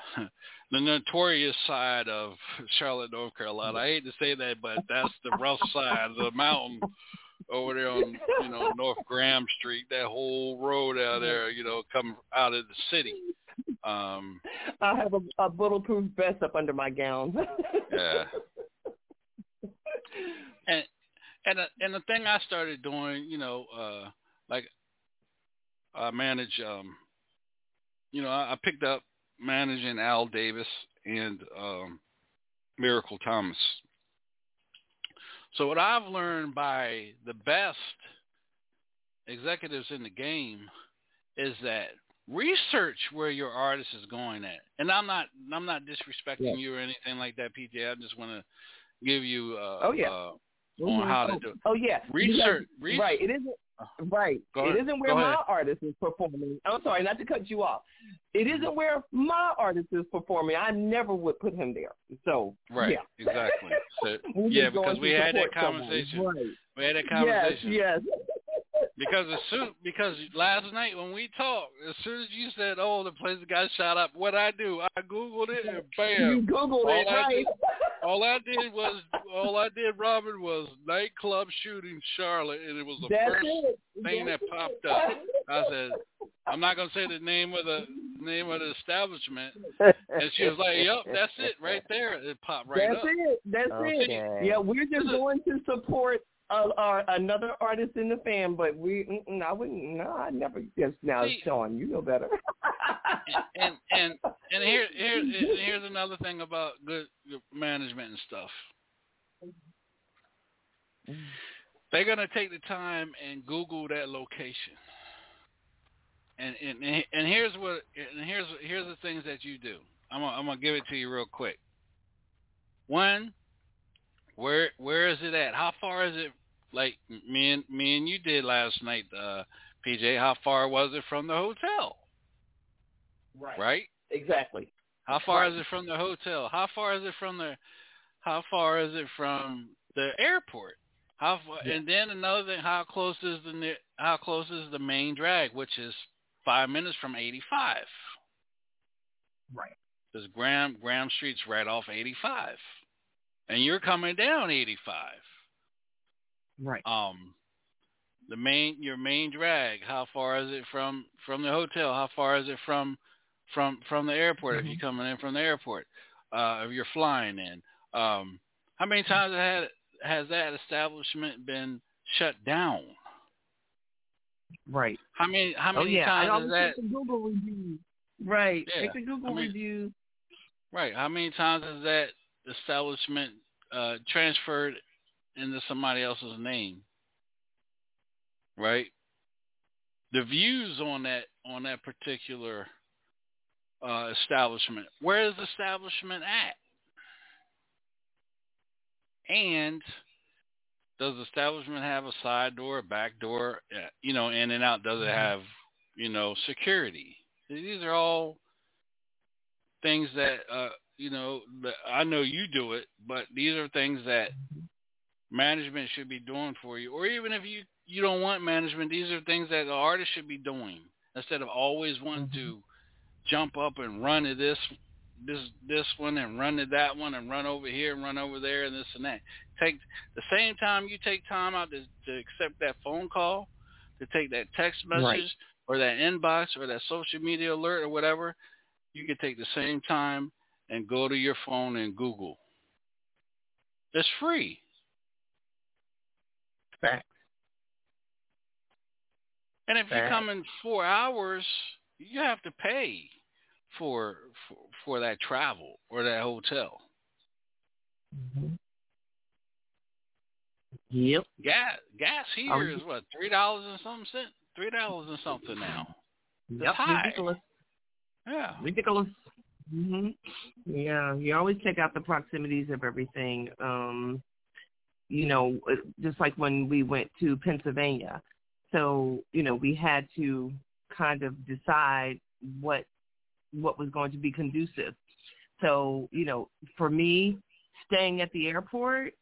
the notorious side of Charlotte, North Carolina. I hate to say that, but that's the rough side of the mountain over there on you know North Graham Street. That whole road out there, you know, coming out of the city. Um, I have a, a bulletproof vest up under my gown. yeah. And and uh, and the thing I started doing, you know, uh, like I manage, um, you know, I, I picked up managing Al Davis and um, Miracle Thomas. So what I've learned by the best executives in the game is that research where your artist is going at. And I'm not I'm not disrespecting yeah. you or anything like that, PJ. I just want to give you uh, oh yeah. Uh, mm-hmm. on how to do. Oh yeah, research. research. Right. It isn't. Uh-huh. Right. It isn't where my artist is performing. I'm sorry, not to cut you off. It isn't mm-hmm. where my artist is performing. I never would put him there. So right, yeah. exactly. So, yeah, because we had that conversation. Right. We had that conversation. Yes, yes because as soon because last night when we talked, as soon as you said, "Oh, the place got shot up," what I do, I googled it and bam, you googled all it, I right? Did, all I did was all I did, Robin, was nightclub shooting Charlotte, and it was the That's first it. thing That's that popped up. I said, "I'm not gonna say the name of the name of the establishment," and she was like, "Yep, that's it, right there." It popped right that's up. That's it. That's okay. it. Yeah, we're just going to support uh, uh, another artist in the fan, but we, I wouldn't, no, I never, yes, now, See, Shaun, you know better. and and and here here here's another thing about good management and stuff. They're gonna take the time and Google that location. And and and here's what and here's here's the things that you do. I'm gonna, I'm gonna give it to you real quick. One, where where is it at? How far is it? Like me and me and you did last night, uh, PJ. How far was it from the hotel? Right. Right. Exactly. How far Right. is it from the hotel? How far is it from the? How far is it from the airport? How far? Yeah. And then another thing, how close is the how close is the main drag, which is five minutes from 85? Right. Because Graham Graham Street's right off 85, and you're coming down 85. Right. Um, the main your main drag. How far is it from from the hotel? How far is it from from from the airport? If you're coming in from the airport, uh, if you're flying in, um, how many times had has that establishment been shut down? Right. How many how Oh many yeah. Times is that Google reviews. Right. Yeah, Take the Google I mean- reviews. right? How many times has that establishment uh, transferred into somebody else's name? Right. The views on that on that particular uh, establishment. Where is the establishment at? And does the establishment have a side door, a back door, uh, you know, in and out? Does it have, you know, security? These are all things that, uh, you know, I know you do it, but these are things that management should be doing for you. Or even if you you don't want management, these are things that the artist should be doing instead of always wanting mm-hmm. to jump up and run to this this this one and run to that one and run over here and run over there and this and that. Take the same time you take time out to, to accept that phone call, to take that text message Right. or that inbox or that social media alert or whatever, you can take the same time and go to your phone and Google. It's free. Fact. And if you come in four hours, you have to pay for for, for that travel or that hotel. Yep. Gas gas here Um, is what three dollars and something cent, three dollars and something now. Yep. high. Ridiculous. Yeah, Ridiculous. Hmm Yeah, you always check out the proximities of everything. Um, you know, just like when we went to Pennsylvania. So, you know, we had to kind of decide what what was going to be conducive. So, you know, for me, staying at the airport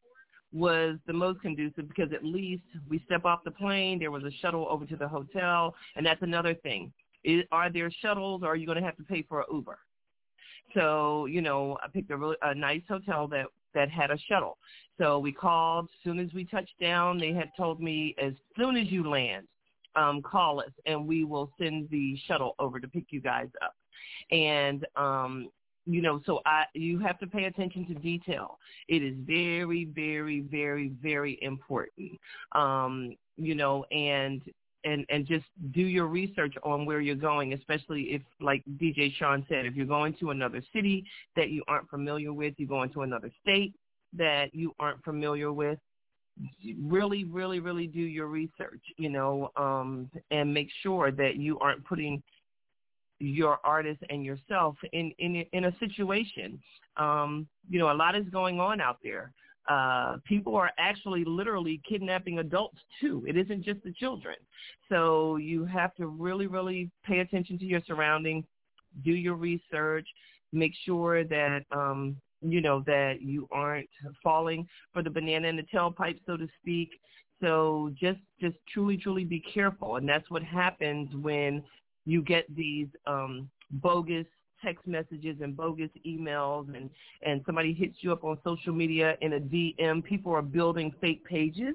was the most conducive because at least we step off the plane, there was a shuttle over to the hotel, and that's another thing. Is, are there shuttles, or are you going to have to pay for an Uber? So, you know, I picked a really a nice hotel that that had a shuttle. So we called. As soon as we touched down, they had told me as soon as you land, um, call us and we will send the shuttle over to pick you guys up. And um, you know, so I you have to pay attention to detail. It is very, very, very, very important. Um, you know, and and and just do your research on where you're going, especially if, like DJ Shaun said, if you're going to another city that you aren't familiar with, you're going to another state that you aren't familiar with. Really, really, really do your research, you know, um, and make sure that you aren't putting your artist and yourself in in in a situation. Um, you know, a lot is going on out there. Uh, people are actually literally kidnapping adults too. It isn't just the children. So you have to really, really pay attention to your surroundings, do your research, make sure that um, you know that you aren't falling for the banana in the tailpipe, so to speak. So just just truly, truly be careful, and that's what happens when you get these um, bogus text messages and bogus emails and and somebody hits you up on social media in a DM. People are building fake pages.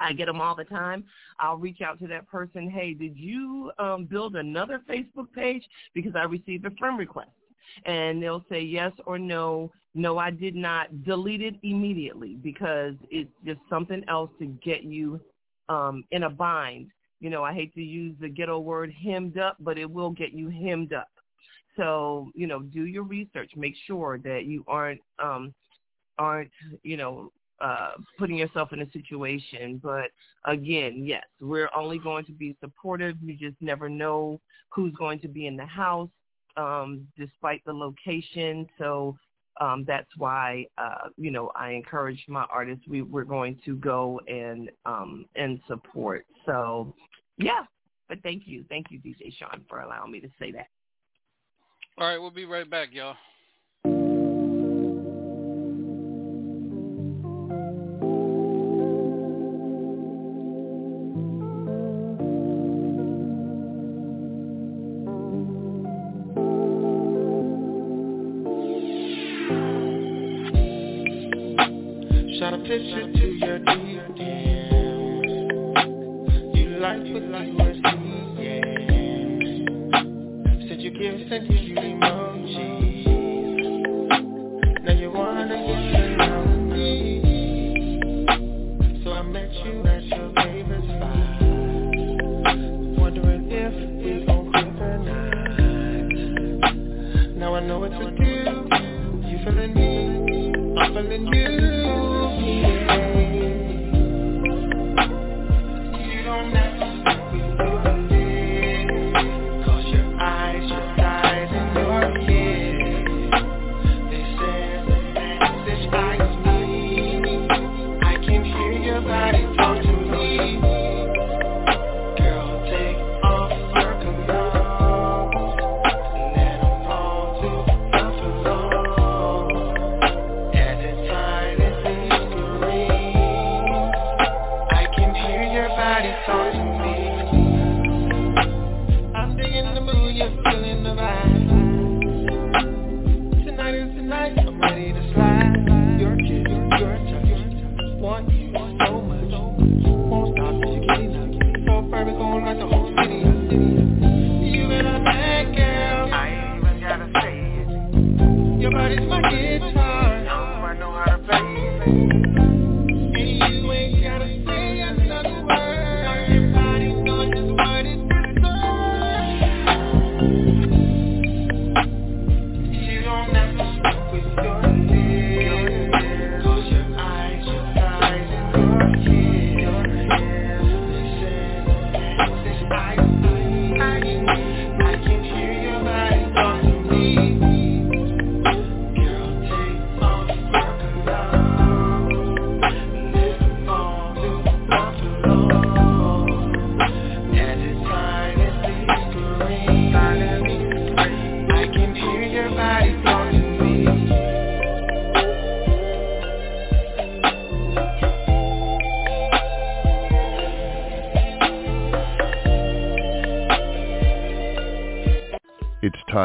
I get them all the time. I'll reach out to that person. Hey, did you um, build another Facebook page because I received a friend request? And they'll say yes or no. No, I did not. Delete it immediately because it's just something else to get you um, in a bind you know, I hate to use the ghetto word hemmed up, but it will get you hemmed up. So, you know, do your research. Make sure that you aren't um aren't, you know, uh putting yourself in a situation. But again, yes, we're only going to be supportive. You just never know who's going to be in the house, um, despite the location. So um, that's why uh, you know I encourage my artists. We we're going to go and um, and support. So yeah, but thank you, thank you, DJ Shaun, for allowing me to say that. All right, we'll be right back, y'all. Shot a picture to your DM.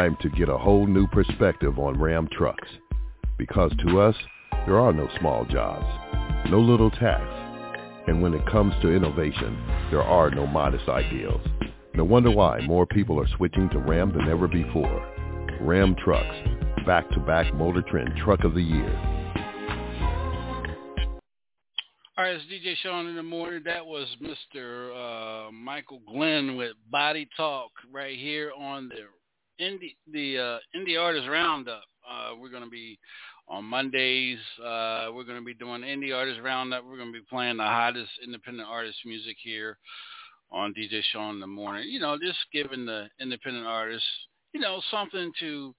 Time to get a whole new perspective on Ram trucks. Because to us, there are no small jobs, no little tasks. And when it comes to innovation, there are no modest ideals. No wonder why more people are switching to Ram than ever before. Ram Trucks, back-to-back Motor Trend Truck of the Year. All right, it's DJ Shaun in the morning. That was Mr. Uh, Michael Glenn with Body Talk right here on the indie the uh, indie artist roundup. Uh, we're going to be on Mondays. Uh, we're going to be doing indie artist roundup. We're going to be playing the hottest independent artist music here on DJ Shaun in the morning. You know, just giving the independent artists, you know, something to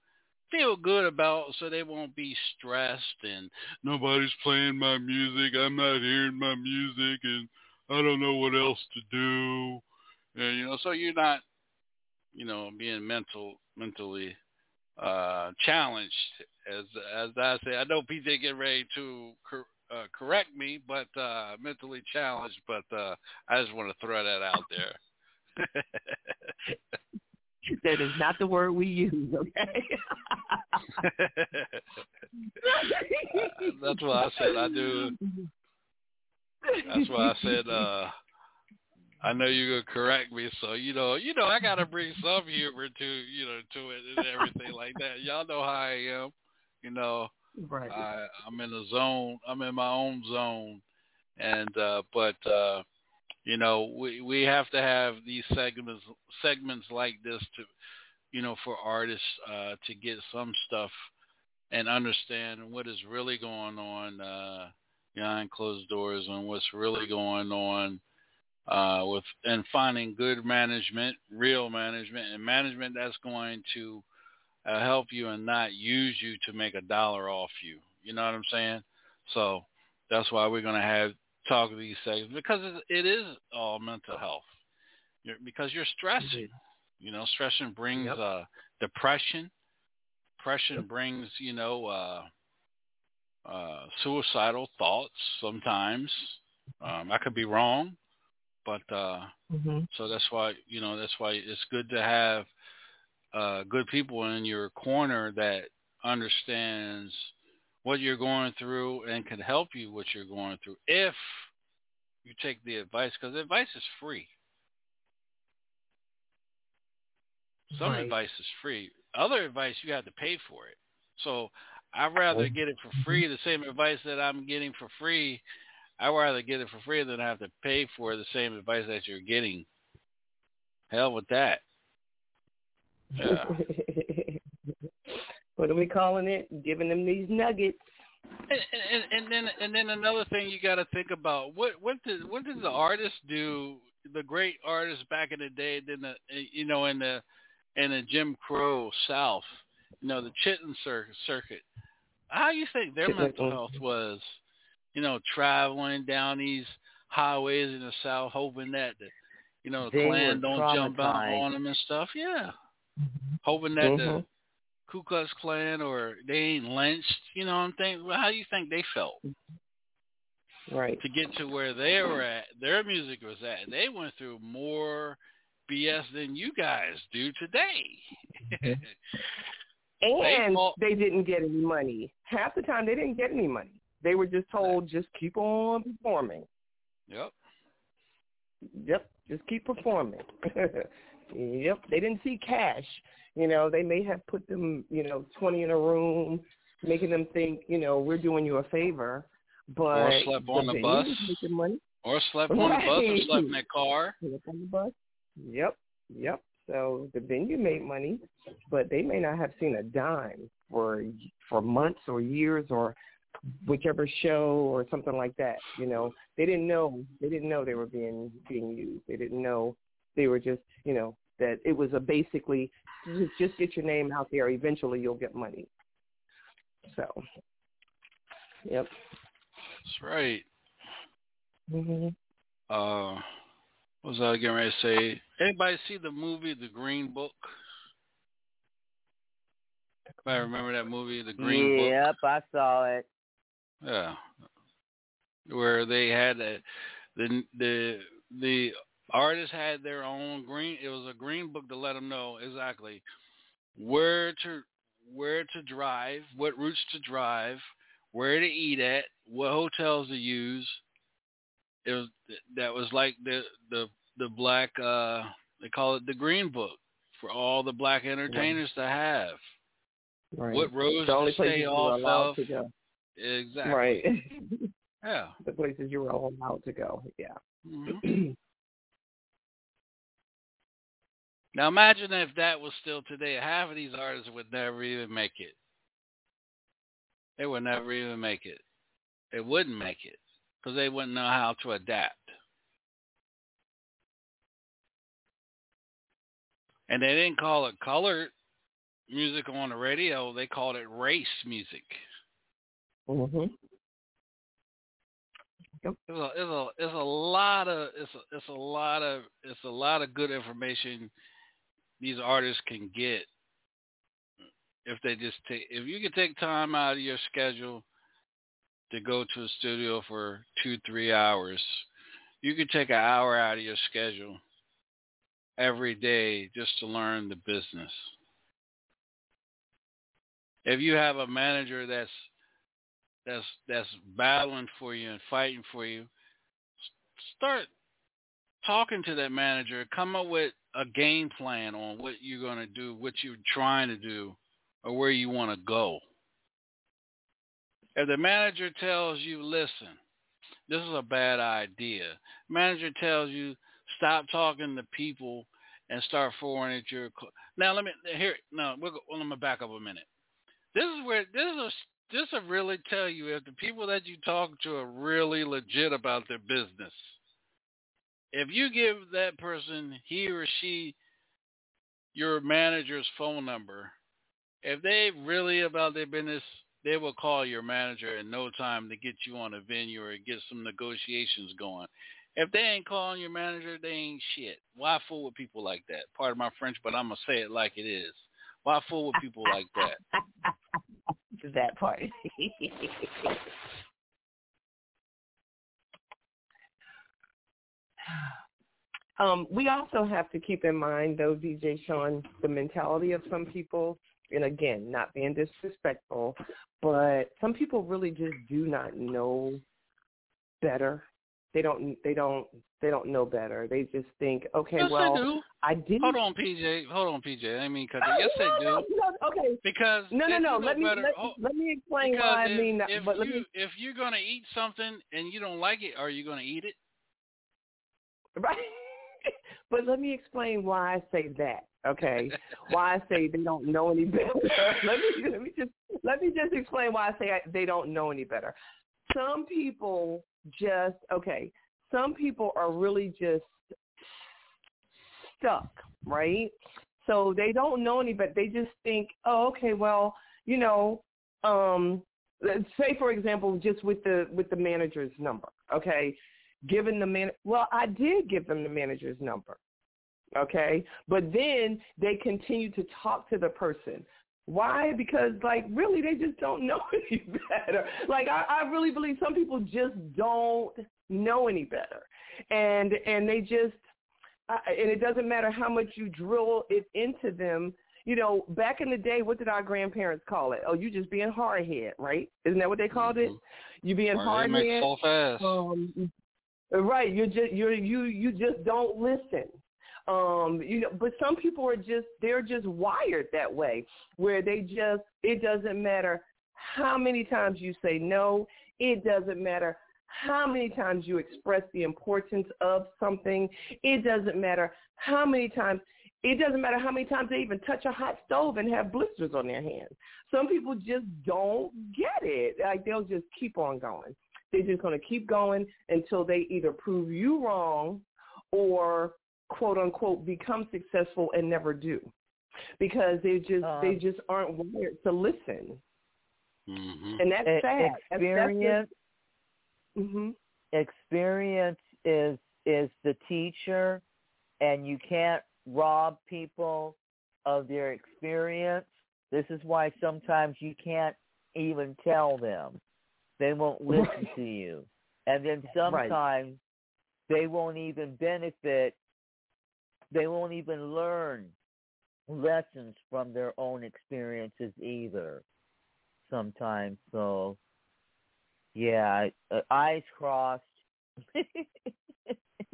feel good about so they won't be stressed and nobody's playing my music. I'm not hearing my music and I don't know what else to do. And you know, so you're not, you know, being mental mentally uh challenged as as I say. I know PJ getting ready to cor- uh, correct me, but uh mentally challenged, but uh I just want to throw that out there. That is not the word we use, okay? That's why I said I do. That's why I said uh I know you're gonna correct me, so you know, you know, I gotta bring some humor to you know to it and everything like that. Y'all know how I am, you know. Right. I, I'm in a zone. I'm in my own zone, and uh but uh You know, we we have to have these segments segments like this to, you know, for artists uh, to get some stuff and understand what is really going on uh, behind closed doors and what's really going on uh, with and finding good management, real management, and management that's going to uh, help you and not use you to make a dollar off you. You know what I'm saying? So that's why we're going to have talk of these segments because it is all mental health. You're, because you're stressing. You know, stressing brings yep. uh, depression. Depression yep. brings, you know, uh, uh, suicidal thoughts sometimes. Um, I could be wrong, but uh, mm-hmm. so that's why you know that's why it's good to have uh, good people in your corner that understands what you're going through and can help you what you're going through if you take the advice because advice is free. Some right. advice is free. Other advice you have to pay for it. So I'd rather get it for free. The same advice that I'm getting for free, I'd rather get it for free than have to pay for the same advice that you're getting. Hell with that. Yeah. what are we calling it? Giving them these nuggets. And, and, and then and then another thing you got to think about what what did what did the artists do? The great artists back in the day, then the you know in the in the Jim Crow South, you know the Chitlin circuit. How do you think their mental health was? You know, traveling down these highways in the South, hoping that the you know the they Klan don't jump out on them and stuff. Yeah, mm-hmm. hoping that mm-hmm. the Ku Klux Klan or they ain't lynched. You know what I'm thinking? Well, How do you think they felt? Right. To get to where they were at, their music was at. They went through more BS than you guys do today. and they, they didn't get any money. Half the time they didn't get any money. They were just told just keep on performing. Yep. Yep, just keep performing. yep, they didn't see cash. You know, they may have put them, you know, 20 in a room, making them think, you know, we're doing you a favor. But or slept on the bus. Money. Or slept on the bus or slept in that car. Slept on the bus. Yep, yep. So the venue made money, but they may not have seen a dime for for months or years or whichever show or something like that. You know, they didn't know they didn't know they were being being used. They didn't know they were just you know that it was a basically just, just get your name out there. Eventually, you'll get money. So, yep. That's right. Mm-hmm. Uh, what was I getting ready to say? Anybody see the movie The Green Book? I remember that movie, The Green Book. Yep, I saw it. Yeah, where they had a, the the the artists had their own green. It was a green book to let them know exactly where to where to drive, what routes to drive, where to eat at, what hotels to use. It was that was like the the the black uh they call it the green book for all the black entertainers right. to have. Right. What roads the only to stay off of. Exactly. Right. yeah. The places you were allowed to go. Yeah. Mm-hmm. now imagine if that was still today. Half of these artists would never even make it. They would never even make it. They wouldn't make it because they wouldn't know how to adapt. And they didn't call it colored music on the radio. They called it race music. Mhm. Yep. It's a, it's a it's a lot of it's a, it's a lot of it's a lot of good information these artists can get if they just take if you can take time out of your schedule to go to a studio for two three hours you can take an hour out of your schedule every day just to learn the business if you have a manager that's that's that's battling for you and fighting for you, start talking to that manager. Come up with a game plan on what you're going to do, what you're trying to do, or where you want to go. If the manager tells you, listen, this is a bad idea. Manager tells you stop talking to people and start forwarding at your. Cl- now let me here. No, we'll well, let me back up a minute. This is where this is a, this will really tell you if the people that you talk to are really legit about their business. If you give that person he or she your manager's phone number, if they really about their business, they will call your manager in no time to get you on a venue or get some negotiations going. If they ain't calling your manager, they ain't shit. Why fool with people like that? Pardon my French, but I'm gonna say it like it is. Why fool with people like that? that part. um, we also have to keep in mind, though, DJ Shaun, the mentality of some people. And again, not being disrespectful, but some people really just do not know better. They don't. They don't. They don't know better. They just think, okay, yes, well, they do. I did. Hold on, PJ. Hold on, PJ. I mean, cause yes, no, they do. No, no, okay. Because no, no, no. Let me better, let, oh, let me explain because why if, I mean that. If But let you me if you're gonna eat something and you don't like it, are you gonna eat it? right. but let me explain why I say that. Okay, why I say they don't know any better. let me let me just let me just explain why I say I, they don't know any better. Some people just okay. Some people are really just stuck, right? So they don't know any, but they just think, oh, okay, well, you know, um, say for example, just with the with the manager's number, okay, given the man, well, I did give them the manager's number, okay, but then they continue to talk to the person. Why? Because like really, they just don't know any better. Like I, I really believe some people just don't know any better, and and they just uh, and it doesn't matter how much you drill it into them. You know, back in the day, what did our grandparents call it? Oh, you just being hard head, right? Isn't that what they called it? You being hard Right, they head. so fast. Um, right. You're just you're you you just don't listen. Um, you know, but some people are just they're just wired that way, where they just it doesn't matter how many times you say no. It doesn't matter how many times you express the importance of something. It doesn't matter how many times. It doesn't matter how many times they even touch a hot stove and have blisters on their hands. Some people just don't get it. Like they'll just keep on going. They're just going to keep going until they either prove you wrong or quote unquote become successful and never do. Because they just Um, they just aren't wired to listen. Hmm and that's sad. Experience hmm experience is is the teacher and you can't rob people of their experience. This is why sometimes you can't even tell them. They won't listen Right. to you. And then Right. sometimes they won't even benefit they won't even learn lessons from their own experiences either sometimes so yeah uh, eyes crossed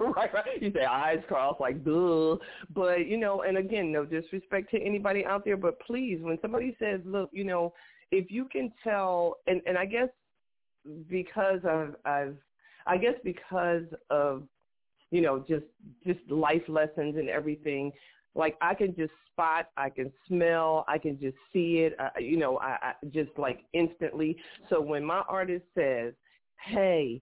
right, right. You say eyes crossed, like duh. But you know, and again, no disrespect to anybody out there, but please, when somebody says, "Look, you know, if you can tell," and and I guess because I've, I've I guess because of you know just just life lessons and everything. Like I can just spot, I can smell, I can just see it. I, you know, I, I just like instantly. So when my artist says, "Hey,"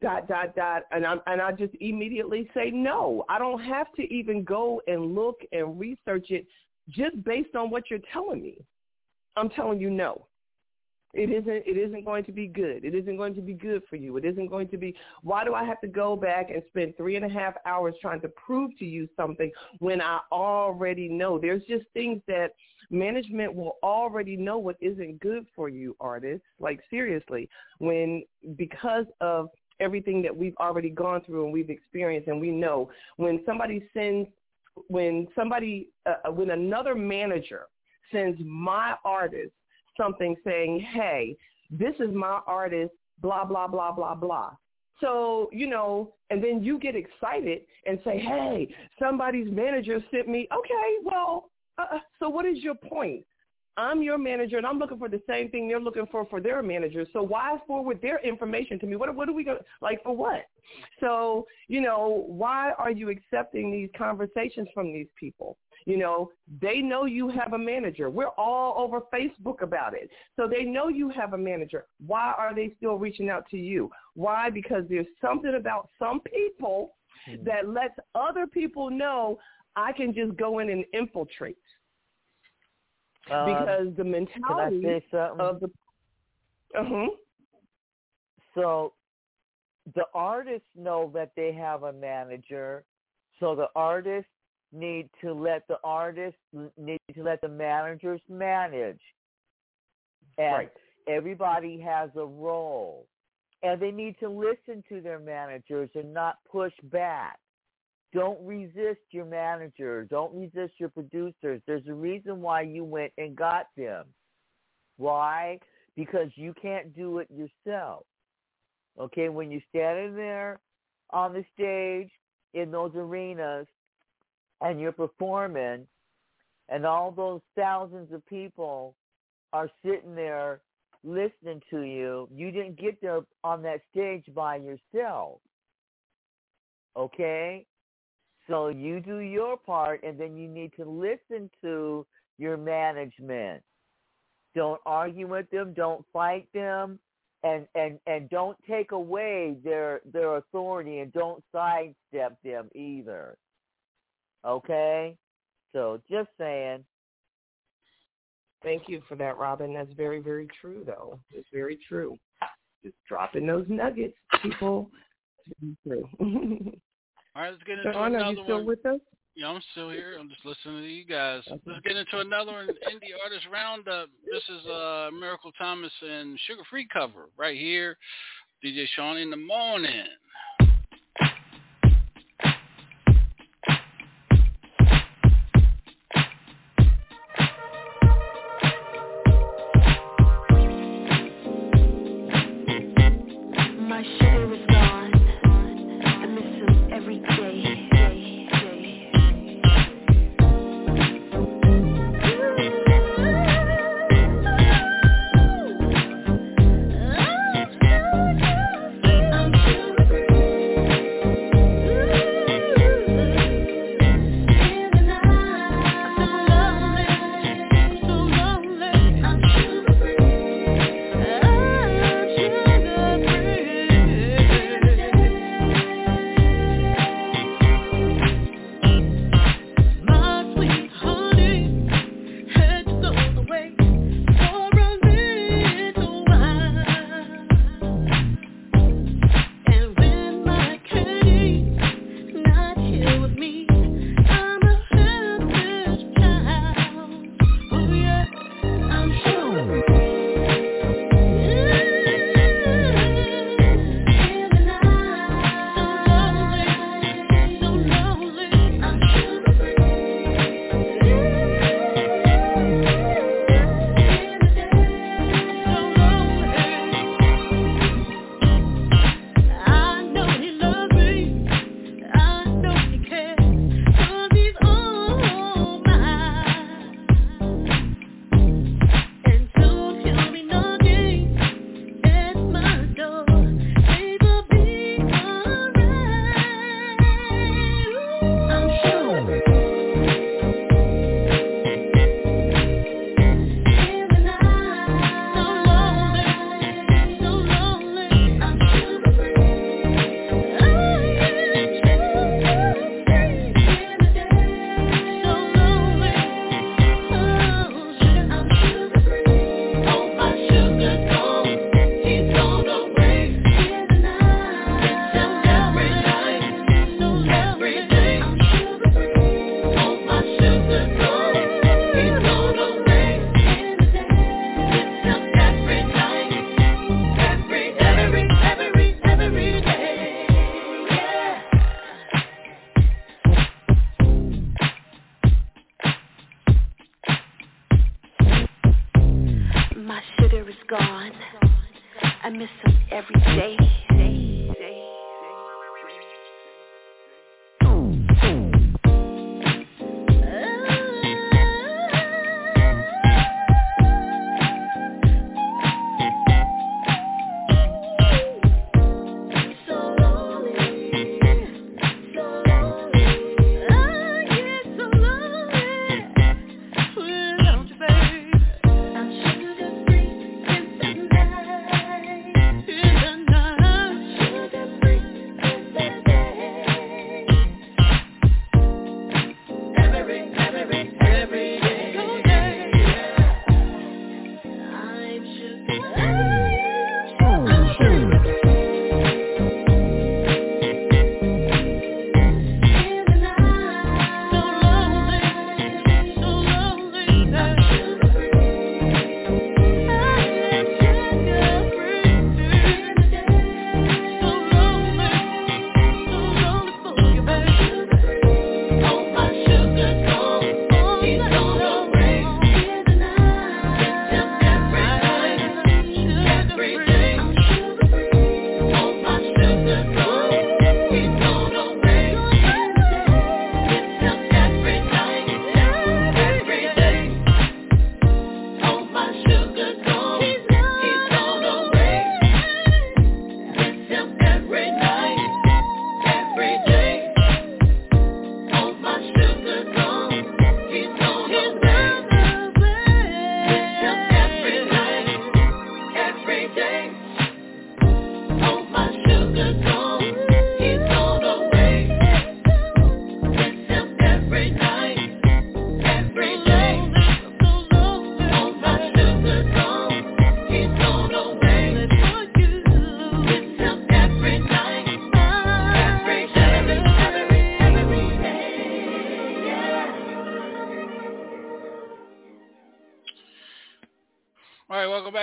dot dot dot and I and I just immediately say no. I don't have to even go and look and research it just based on what you're telling me. I'm telling you no. It isn't it isn't going to be good. It isn't going to be good for you. It isn't going to be why do I have to go back and spend three and a half hours trying to prove to you something when I already know? There's just things that management will already know what isn't good for you, artists. Like seriously, when because of everything that we've already gone through and we've experienced and we know when somebody sends when somebody uh, when another manager sends my artist something saying hey this is my artist blah blah blah blah blah so you know and then you get excited and say hey somebody's manager sent me okay well uh, so what is your point I'm your manager and I'm looking for the same thing they're looking for for their manager. So why forward their information to me? What what are we going to, like for what? So, you know, why are you accepting these conversations from these people? You know, they know you have a manager. We're all over Facebook about it. So they know you have a manager. Why are they still reaching out to you? Why? Because there's something about some people mm-hmm. that lets other people know I can just go in and infiltrate. Um, because the mentality of the uh-huh. So the artists know that they have a manager, so the artists need to let the artists need to let the managers manage. And right. everybody has a role. And they need to listen to their managers and not push back. Don't resist your manager. Don't resist your producers. There's a reason why you went and got them. Why? Because you can't do it yourself. Okay, when you're standing there on the stage in those arenas and you're performing and all those thousands of people are sitting there listening to you, you didn't get there on that stage by yourself. Okay? So you do your part, and then you need to listen to your management. Don't argue with them. Don't fight them, and and and don't take away their their authority, and don't sidestep them either. Okay, so just saying. Thank you for that, Robin. That's very, very true, though. It's very true. Just dropping those nuggets, people. It's very true. All right, let's get into Shaun, another are you still one. with us? Yeah, I'm still here. I'm just listening to you guys. Okay. Let's get into another one. Indie Artist Roundup. This is uh, Miracle Thomas and Sugar Free cover right here. DJ Shaun in the morning.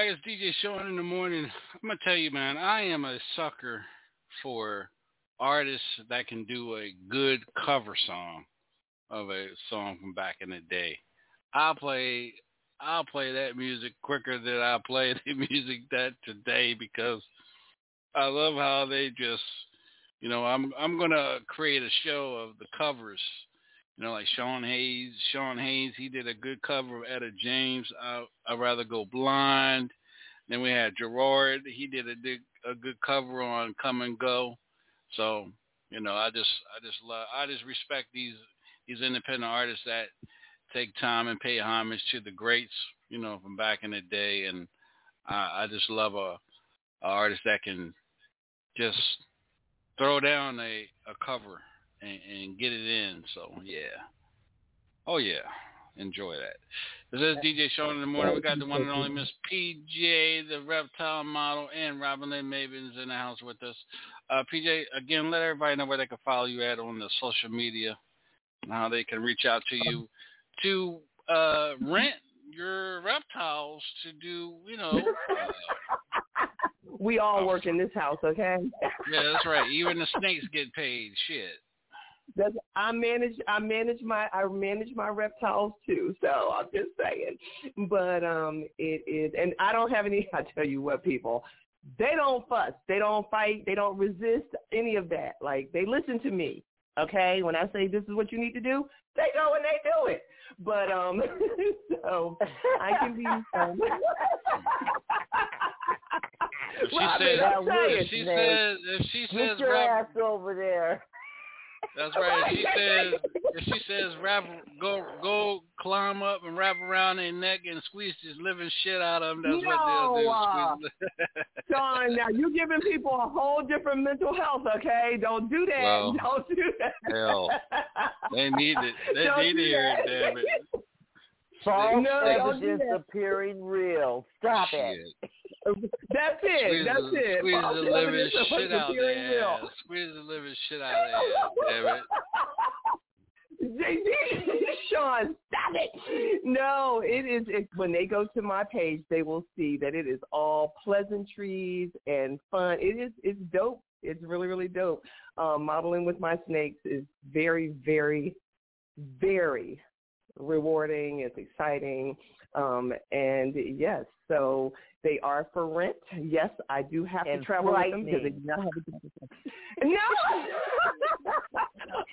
Back. It's DJ Shaun in the morning. I'm gonna tell you, man, I am a sucker for artists that can do a good cover song of a song from back in the day. I'll play I'll play that music quicker than I play the music that today because I love how they just you know, I'm I'm gonna create a show of the covers. You know, like Sean Hayes. Sean Hayes, he did a good cover of Etta James. I I'd rather go blind. Then we had Gerard. He did a good a good cover on Come and Go. So you know, I just I just love I just respect these these independent artists that take time and pay homage to the greats. You know, from back in the day, and I, I just love a, a artist that can just throw down a, a cover and, and get it in. So yeah. Oh yeah. Enjoy that. This is DJ Shaun in the morning. We got the one and only Miss PJ, the reptile model, and Robin Lynn Mavens in the house with us. Uh, PJ, again, let everybody know where they can follow you at on the social media and how they can reach out to you to uh, rent your reptiles to do, you know, uh, we all work in this house, okay? yeah, that's right. Even the snakes get paid. Shit. That's, I manage I manage my I manage my reptiles too, so I'm just saying. But um it is and I don't have any I tell you what people they don't fuss, they don't fight, they don't resist any of that. Like they listen to me. Okay? When I say this is what you need to do, they go and they do it. But um so I can be um, If she says, if she says, if she says, Get your rap, ass over there. That's right. If she says, if she says, rap, go, go, climb up and wrap around their neck and squeeze this living shit out of them. That's what they'll do. No, uh, Squeeze- now you're giving people a whole different mental health, okay? Don't do that. Well, Don't do that. hell, they need it. They Don't need to do hear it. that. Damn it. False No, don't do evidence appearing real. Stop it. That's it. Squeeze That's the, it. Squeeze the living shit out appearing their real. ass. Squeeze the living shit out their ass. Damn it. JD, Shaun, stop it. No, it is. It, when they go to my page, they will see that it is all pleasantries and fun. It is. It's dope. It's really, really dope. Um, modeling with my snakes is very, very, very rewarding. It's exciting. Um, and yes, so they are for rent. Yes, I do have And to travel with them because they do not have a job. No,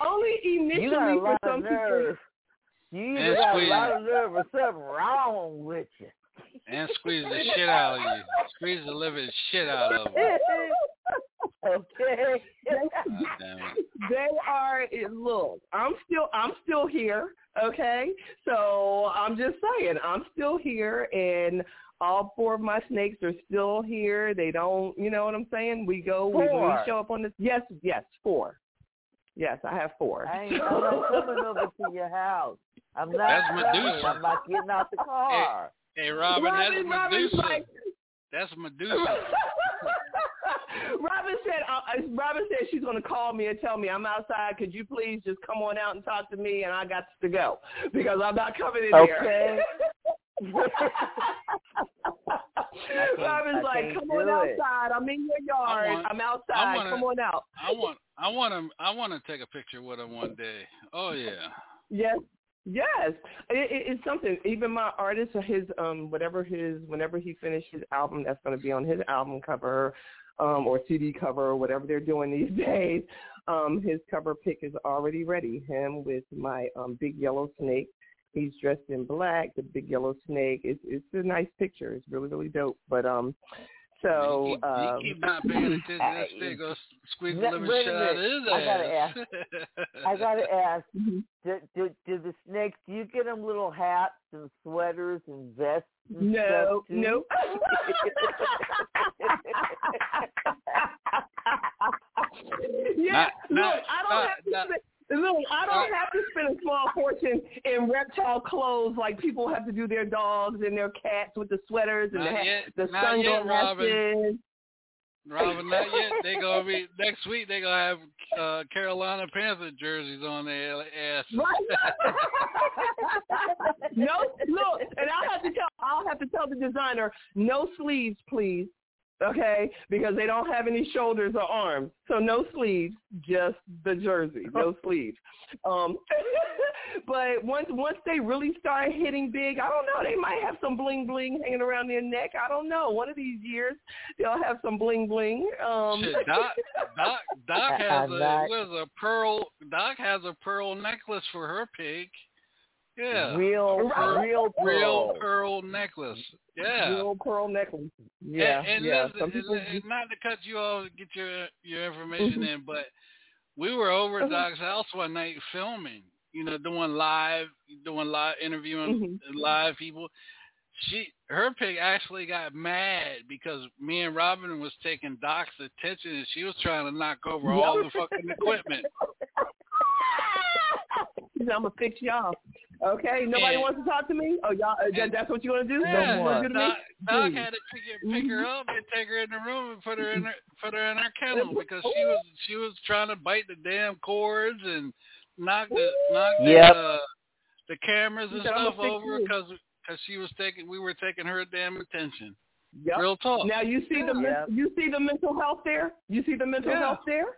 only initially You got a for some of people. You And either got a squeeze. lot of nerve or something wrong with you. And squeeze the shit out of you. Squeeze the living shit out of them. okay. God damn it. They are. it- Look, I'm still. I'm still here. Okay, so I'm just saying, I'm still here, and all four of my snakes are still here. They don't. You know what I'm saying? We go. We, we show up on this. Yes, yes, four. Yes, I have four. I ain't, I'm not coming over to your house. I'm not That's coming. Medusa. I'm not getting out the car. Hey, Robin, Robin, that's Robin's Medusa. like, That's Medusa. Robin said, uh, uh, Robin said she's going to call me and tell me I'm outside. Could you please just come on out and talk to me? And I got to go because I'm not coming in Okay. here. can't- Robin's like, come on do it. outside. I'm in your yard. I want- I'm outside. wanna- come on out. I want, I want to, I want to take a picture with him one day. Oh yeah. Yes. Yes, it, it, it's something. Even my artist, or his um, whatever his, whenever he finishes his album, that's going to be on his album cover, um, or CD cover, or whatever they're doing these days. Um, his cover pic is already ready. Him with my um, big yellow snake. He's dressed in black. The big yellow snake. It's it's a nice picture. It's really really dope. But um, so you keep, um, you keep not paying attention. That stick goes squeeze the living shit out of his. I gotta ass. I gotta ask, do, do, do the snakes? Do you get them little hats and sweaters and vests? And no, stuff too? no. yeah, Not- look, not- I don't not- have to not- spend. Look, I don't not- have to spend a small fortune in reptile clothes like people have to do their dogs and their cats with the sweaters and Not the, yet. the sunglasses. Robin, not yet. They gonna be next week. They gonna have uh, Carolina Panther jerseys on their ass. No, look, and I'll have to tell I'll have to tell the designer, no sleeves, please. Okay, because they don't have any shoulders or arms, so no sleeves, just the jersey, no sleeves. Um, but once once they really start hitting big, I don't know, they might have some bling bling hanging around their neck. I don't know. One of these years, they'll have some bling bling. Um, Shit, Doc, Doc, Doc has a not- a pearl. Doc has a pearl necklace for her pig. Yeah, Real, Right. real, real pearl. pearl necklace. Yeah. Real pearl necklace. Yeah, and, and yeah. listen, Some people and- and not to cut you off, get your your information Mhm. in, but we were over at Okay. Doc's house one night filming. You know, doing live, doing live interviewing Mhm. live people. She, her pig actually got mad because me and Robin was taking Doc's attention, and she was trying to knock over all the fucking equipment. She I'm gonna fix y'all. Okay, nobody And- wants to talk to me. Oh, y'all, uh, that, and- that's what you want to do? Yeah, That's what do? Doc, Doc had to pick, her- pick her up and take her in the room and put her in her put her in her kennel because she was she was trying to bite the damn cords and knock the knock the Yep. uh, the cameras and She said, "I'ma stuff over because because she was taking we were taking her damn attention. Yep. Real talk. Now you see the men- Yeah. you see the mental health there. You see the mental Yeah. health there.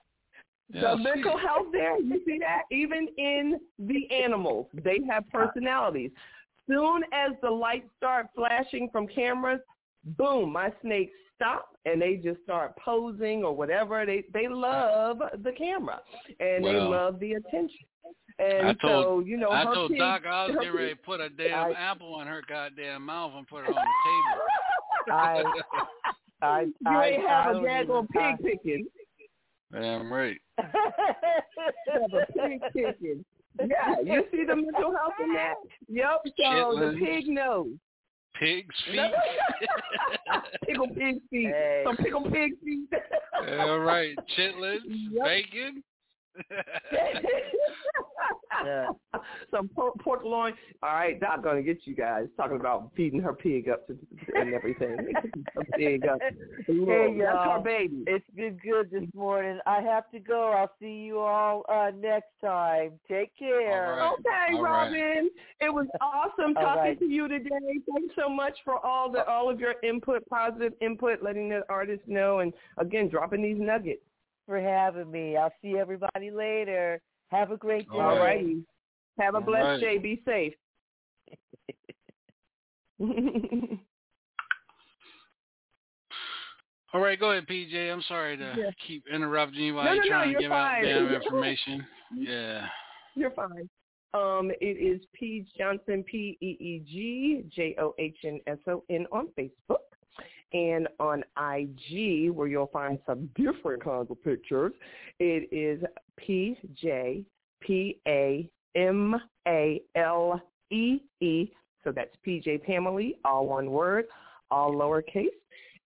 Yeah, the see. mental health there. You see that even in the animals, they have personalities. Soon as the lights start flashing from cameras, boom, my snakes stop and they just start posing or whatever. They they love the camera and they love the attention. And I told- so you know, I told pig- Doc I was her getting ready to put a damn I- apple in her goddamn mouth and put her on the table. I, I, you I, ain't I have a don't daggone pig picking. Damn right. You have a pig picking. Yeah, you see the mental health in that? Yep. So the pig knows. Pig's feet. pickle pig feet. Hey. Some pickle pig feet. All right, chitlins, Yep. bacon. Yeah. Some pork, pork loin. All right, Doc gonna get you guys talking about feeding her pig up to, and everything. her pig up. Hey, that's y'all. our baby. It's been good this morning. I have to go. I'll see you all uh, next time. Take care. All right. Okay, All right. Robin. It was awesome talking right. to you today. Thanks so much for all the all of your input, positive input, letting the artists know, and again dropping these nuggets. For having me. I'll see everybody later. Have a great day. All All right. Have a All blessed right. day. Be safe. All right, go ahead, PJ. I'm sorry to Yeah. keep interrupting you while No, you're no, no, trying to you're give fine. out damn information. Yeah. You're fine. Um, it is P Johnson P E E G J O H N S O N on Facebook. And on IG, where you'll find some different kinds of pictures, it is P J P A M A L E E. So that's PJ Pamela, all one word, all lowercase.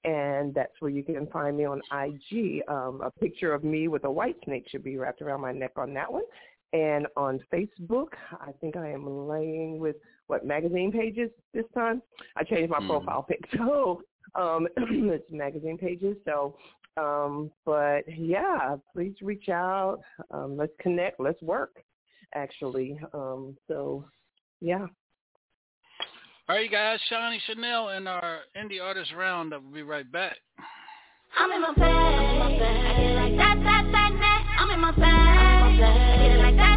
And that's where you can find me on IG. Um, a picture of me with a white snake should be wrapped around my neck on that one. And on Facebook, I think I am laying with what magazine pages this time. I changed my Hmm. profile pic, so um, it's magazine pages. So, um, but yeah, please reach out. Um, let's connect. Let's work. Actually, um, so yeah. All right, you guys. Shawnee Chanel and our indie artist roundup. We'll be right back. I'm in my bag. I get it like that, that, that, that. I'm in my bag. I get it like that, that, that,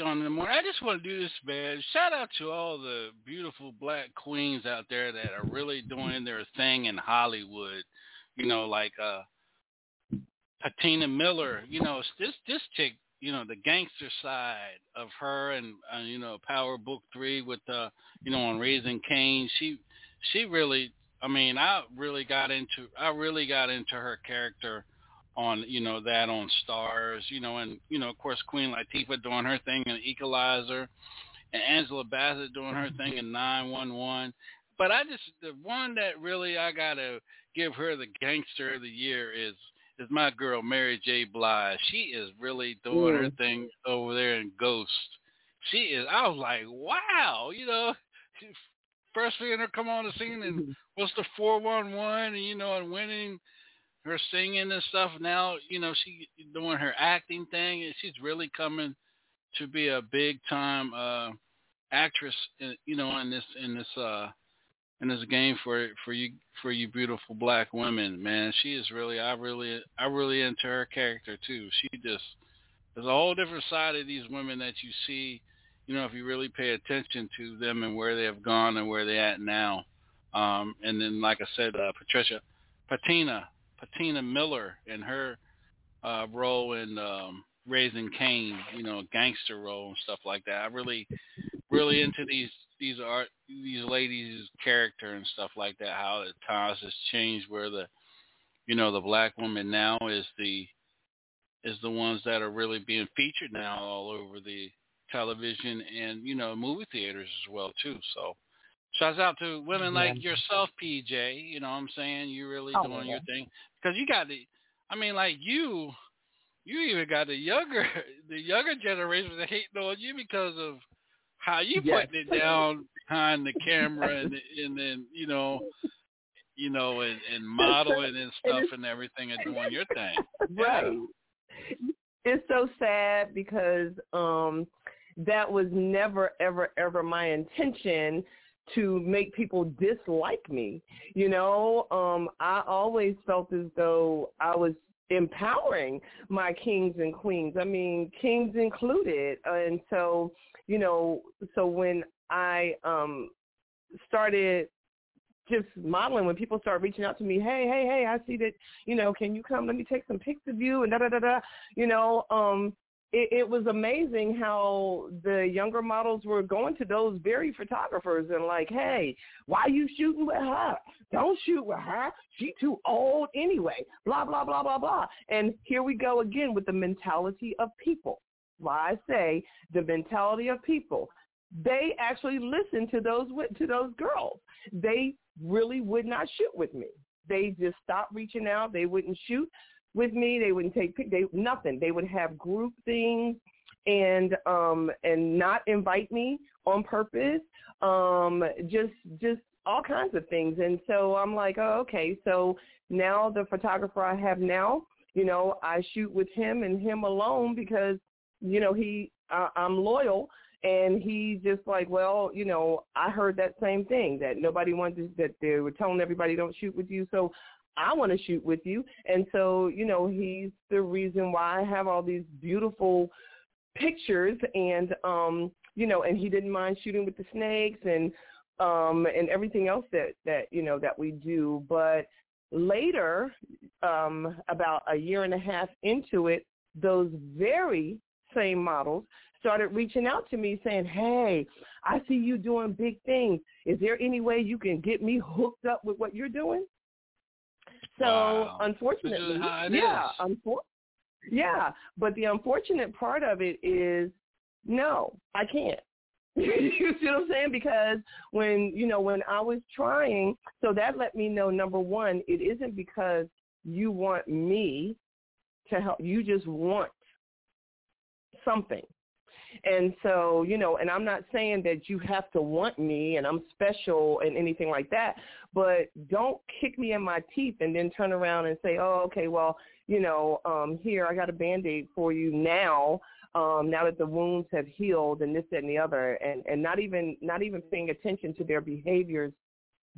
Shaun in the morning. I just want to do this, man. Shout out to all the beautiful black queens out there that are really doing their thing in Hollywood. You know, like uh Patina Miller. You know, this this chick. You know, the gangster side of her, and uh, you know, Power Book Three with uh, you know, on Raising Kanan. She she really. I mean, I really got into I really got into her character on you know that on stars you know, and you know of course Queen Latifah doing her thing in Equalizer, and Angela Bassett doing her thing in 911. But I just the one that really I gotta give her the gangster of the year is is my girl Mary J. Blige. She is really doing mm. her thing over there in Ghost. She is. I was like, wow, you know. First seeing her come on the scene and mm-hmm. what's the four one one and you know and winning her singing and stuff now, you know, she doing her acting thing and she's really coming to be a big time uh actress in, you know in this in this uh in this game for for you for you beautiful black women, man. She is really I really I really into her character too. She just there's a whole different side of these women that you see, you know, if you really pay attention to them and where they have gone and where they're at now. Um and then like I said, uh Patricia Patina Patina Miller and her uh, role in um, Raising Kanan, you know, gangster role and stuff like that. I really, really into these these art these ladies' character and stuff like that. How the times has changed, where the you know the black woman now is the is the ones that are really being featured now all over the television and you know movie theaters as well too. So Shouts out to women yeah. like yourself, PJ. You know what I'm saying? You're really oh, doing yeah. your thing because you got the. I mean, like you, you even got the younger, the younger generation that hating on you because of how you yes. putting it down behind the camera and and then you know, you know, and, and modeling and stuff and everything and doing your thing. Right. Yeah. It's so sad because um that was never ever ever my intention to make people dislike me. You know, um, I always felt as though I was empowering my kings and queens. I mean, kings included. And so, you know, so when I um started just modeling when people start reaching out to me, hey, hey, hey, I see that, you know, can you come? Let me take some pics of you and da da da da. You know, um, it, it was amazing how the younger models were going to those very photographers and like, hey, why are you shooting with her? Don't shoot with her. She too old anyway. Blah blah blah blah blah. And here we go again with the mentality of people. Why I say the mentality of people. They actually listened to those to those girls. They really would not shoot with me. They just stopped reaching out. They wouldn't shoot with me. They wouldn't take they nothing. They would have group things and um and not invite me on purpose. Um just just all kinds of things. And so I'm like, oh, okay. So now the photographer I have now, you know, I shoot with him and him alone because, you know, he, I, I'm loyal. And he's just like, well, you know, I heard that same thing that nobody wanted to, that they were telling everybody don't shoot with you. So I want to shoot with you. And so, you know, he's the reason why I have all these beautiful pictures and um, you know, and he didn't mind shooting with the snakes and um and everything else that that you know that we do, but later um about a year and a half into it, those very same models started reaching out to me saying, "Hey, I see you doing big things. Is there any way you can get me hooked up with what you're doing?" So wow. unfortunately, yeah, unfor- yeah. But the unfortunate part of it is, no, I can't. you see what I'm saying? Because when you know when I was trying, so that let me know number one, it isn't because you want me to help. You just want something. And so, you know, and I'm not saying that you have to want me and I'm special and anything like that, but don't kick me in my teeth and then turn around and say, oh, okay, well, you know, um, here, I got a Band-Aid for you now, um, now that the wounds have healed and this, that, and the other, and, and not even not even paying attention to their behaviors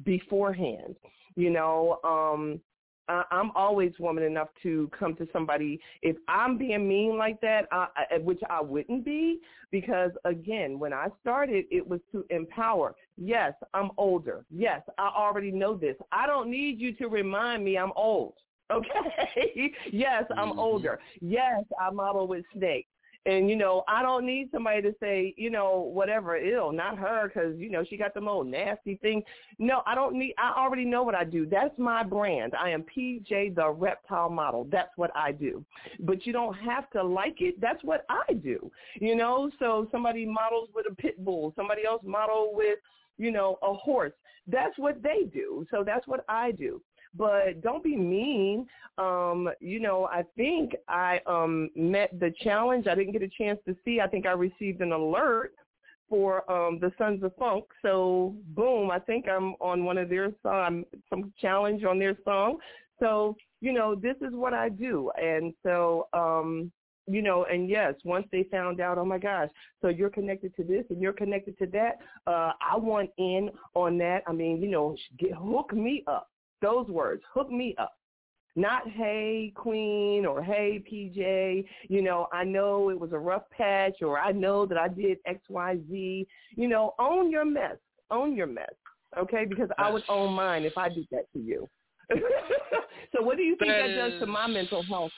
beforehand. You know, um, I, I'm always woman enough to come to somebody if I'm being mean like that, I, I, which I wouldn't be, because again, when I started, it was to empower. Yes, I'm older. Yes, I already know this. I don't need you to remind me I'm old. Okay. yes, I'm Mhm. older. Yes, I model with snakes. And you know, I don't need somebody to say, you know, whatever, ill, not her, because you know she got the old nasty thing. No, I don't need. I already know what I do. That's my brand. I am PJ the reptile model. That's what I do. But you don't have to like it. That's what I do. You know, so somebody models with a pit bull. Somebody else model with, you know, a horse. That's what they do. So that's what I do but don't be mean. Um, you know, I think I um met the challenge. I didn't get a chance to see. I think I received an alert for um the Sons of Funk. So boom, I think I'm on one of their song some challenge on their song. So, you know, this is what I do. And so um you know, and yes, once they found out, oh my gosh, so you're connected to this and you're connected to that, uh, I want in on that. I mean, you know, get hook me up those words, hook me up. Not hey queen or hey PJ, you know, I know it was a rough patch or I know that I did XYZ. You know, own your mess. Own your mess. Okay? Because I would own mine if I did that to you. so what do you think that, That does to my mental health?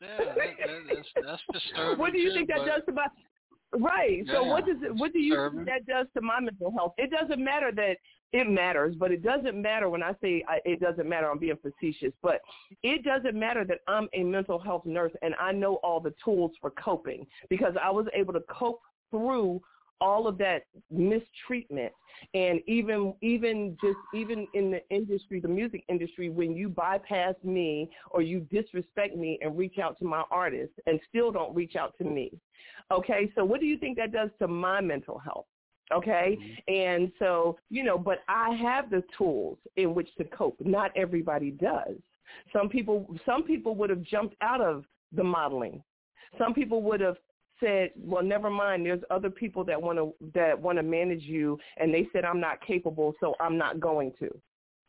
Yeah, that, that, that's, that's disturbing. what do you too, think that does to my right? So Yeah, what does it? What do you think that does to my mental health? It doesn't matter that it matters, but it doesn't matter when I say I, it doesn't matter. I'm being facetious, but it doesn't matter that I'm a mental health nurse and I know all the tools for coping because I was able to cope through all of that mistreatment and even even just even in the industry the music industry when you bypass me or you disrespect me and reach out to my artist and still don't reach out to me okay so what do you think that does to my mental health okay? Mm-hmm. And so you know but i have the tools in which to cope. Not everybody does. Some people some people would have jumped out of the modeling. Some people would have said, "Well, never mind. There's other people that want to that want to manage you, and they said I'm not capable, so I'm not going to."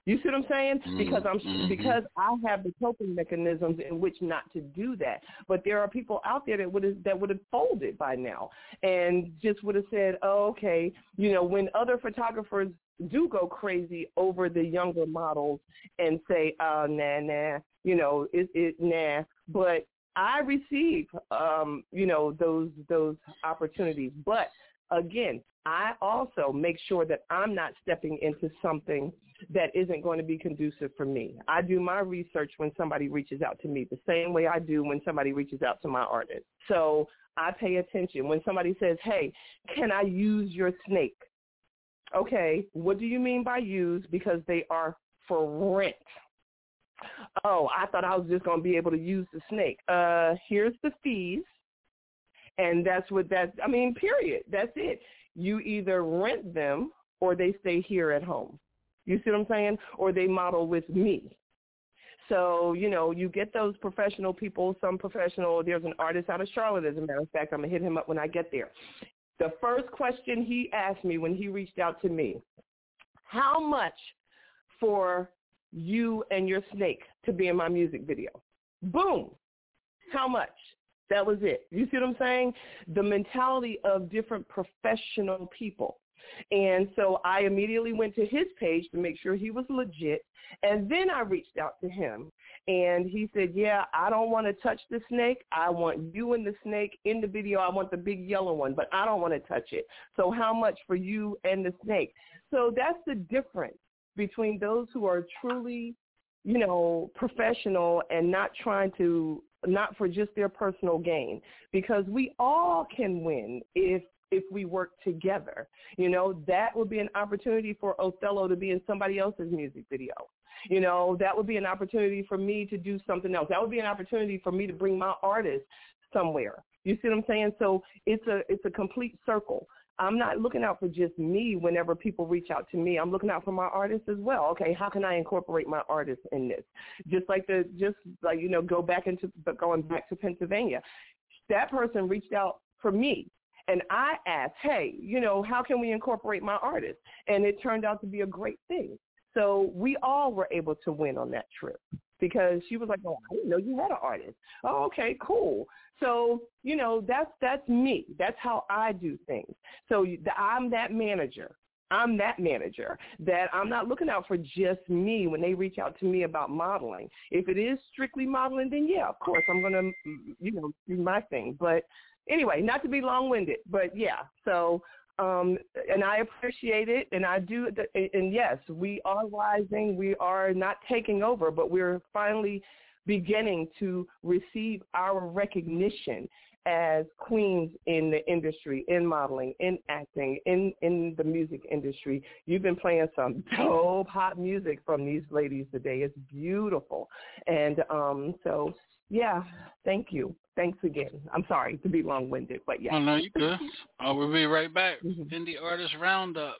You see what I'm saying? Mhm, Because I'm mhm. because I have the coping mechanisms in which not to do that. But there are people out there that would have that would have folded by now and just would have said, "Oh, okay." You know, when other photographers do go crazy over the younger models and say, "Oh, nah, nah," you know, it, it nah. But I receive, um, you know, those those opportunities. But again, I also make sure that I'm not stepping into something that isn't going to be conducive for me. I do my research when somebody reaches out to me the same way I do when somebody reaches out to my artist. So I pay attention. When somebody says, hey, can I use your snake? Okay, what do you mean by use? Because they are for rent. Oh, I thought I was just going to be able to use the snake. Uh, here's the fees. And that's what that's, I mean, period. That's it. You either rent them or they stay here at home. You see what I'm saying? Or they model with me. So, you know, you get those professional people, some professional, there's an artist out of Charlotte, as a matter of fact. I'm going to hit him up when I get there. The first question he asked me when he reached out to me, how much for you and your snake to be in my music video? Boom. How much? That was it. You see what I'm saying? The mentality of different professional people. And so I immediately went to his page to make sure he was legit. And then I reached out to him. And he said, yeah, I don't want to touch the snake. I want you and the snake in the video. I want the big yellow one, but I don't want to touch it. So how much for you and the snake? So that's the difference between those who are truly, you know, professional and not trying to, not for just their personal gain. Because we all can win if if we work together. You know, that would be an opportunity for Othello to be in somebody else's music video. You know, that would be an opportunity for me to do something else. That would be an opportunity for me to bring my artist somewhere. You see what I'm saying? So it's a it's a complete circle. I'm not looking out for just me whenever people reach out to me. I'm looking out for my artists as well. Okay, how can I incorporate my artists in this? Just like the just like you know, go back into going back to Pennsylvania. That person reached out for me and I asked, hey, you know, how can we incorporate my artist? And it turned out to be a great thing. So we all were able to win on that trip because she was like, "Oh, I didn't know you had an artist." Oh, okay, cool. So you know, that's that's me. That's how I do things. So I'm that manager. I'm that manager that I'm not looking out for just me when they reach out to me about modeling. If it is strictly modeling, then yeah, of course I'm gonna, mm, you know, do my thing. But anyway, not to be long-winded, but yeah. So um, and I appreciate it, and I do. And yes, we are rising. We are not taking over, but we're finally beginning to receive our recognition as queens in the industry, in modeling, in acting, in in the music industry. You've been playing some dope hot music from these ladies today. It's beautiful, and um, so yeah, thank you. Thanks again. I'm sorry to be long-winded, but yeah. Oh, no, you good. Oh, we'll be right back. Mm-hmm. Indie Artist Roundup.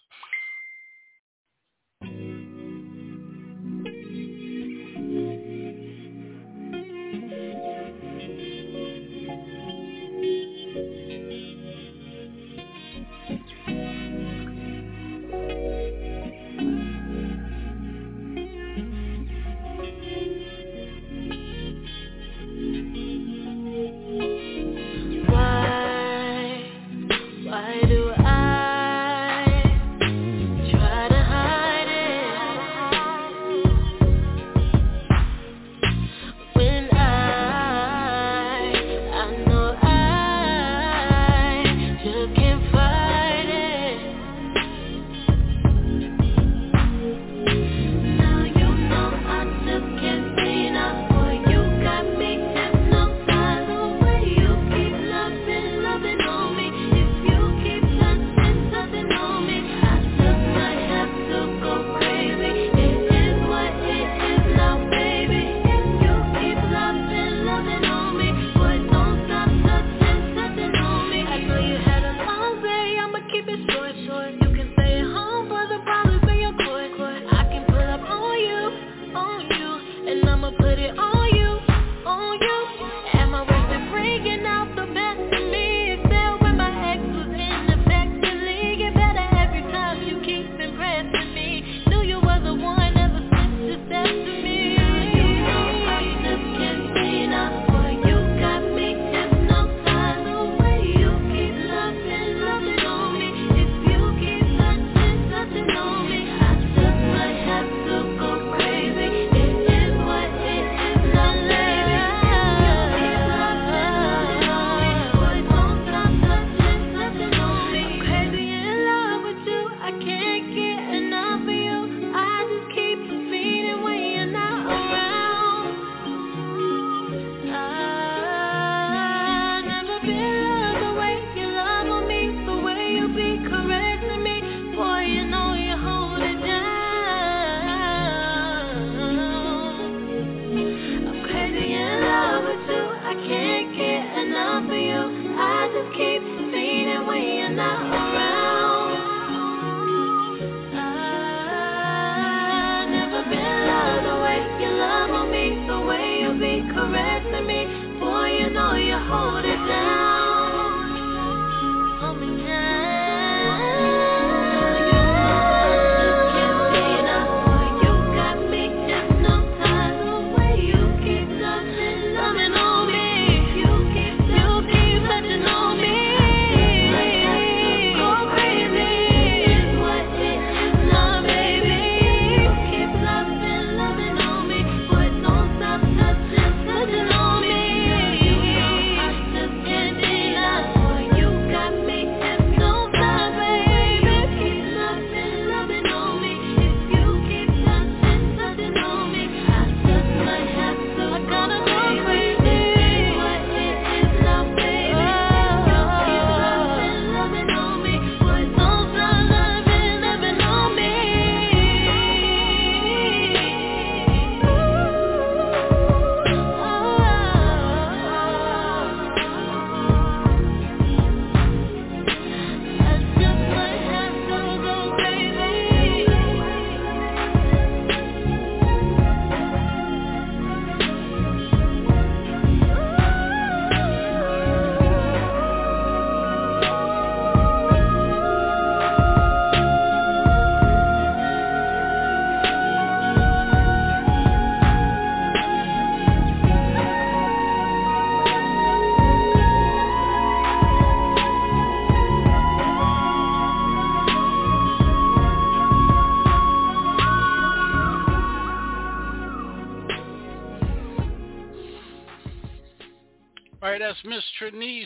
That's Miss Trinice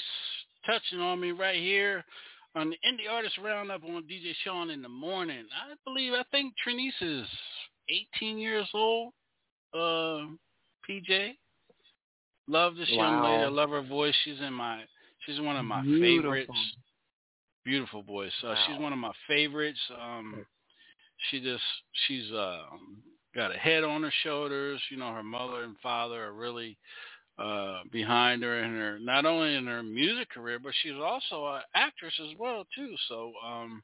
touching on me right here on the Indie Artist Roundup on DJ Shaun in the morning. I believe, I think Trinice is 18 years old. Uh, PJ, love this Wow. young lady. I love her voice. She's in my, she's one of my Beautiful. favorites. Beautiful voice. Uh, She's one of my favorites. Um, she just, she's uh, got a head on her shoulders. You know, her mother and father are really uh, behind her in her not only in her music career, but she's also an actress as well too. So um,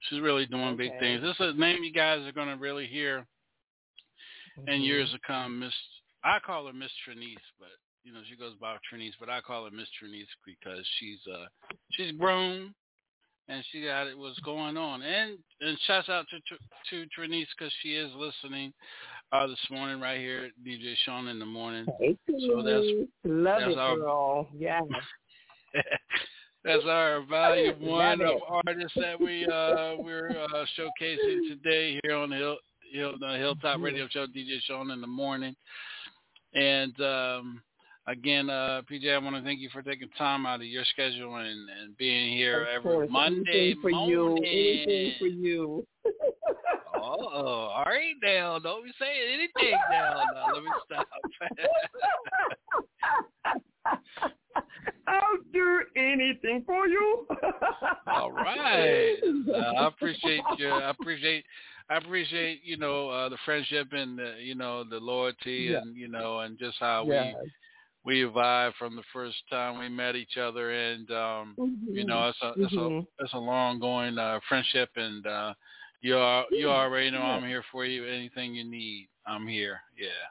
she's really doing big things. This is a name you guys are going to really hear Mm-hmm. in years to come. Miss, I call her Miss Trinice, but you know she goes by Trinice, but I call her Miss Trinice because she's uh she's grown and she got it what's going on. And and shouts out to to Trinice because she is listening uh this morning right here DJ Shaun in the morning. Hey, So that's love that's it, our- girl. Yeah. That's our volume one of artists that we uh we're uh, showcasing today here on the Hill, Hill the Hilltop Radio Show DJ Shaun in the morning. And um again, uh PJ, I want to thank you for taking time out of your schedule and, and being here of every course. Monday Anything for morning. you. Anything for you. Oh, all right now. Don't be saying anything now. Now let me stop. I'll do anything for you. All right. Uh, I appreciate you. I appreciate. I appreciate you know uh, the friendship and the, you know the loyalty Yeah. and you know and just how Yes. we we vibed from the first time we met each other and um you know it's a it's a Mhm. it's a long going uh, friendship and uh you are you already know Yeah. I'm here for you. Anything you need, I'm here. Yeah.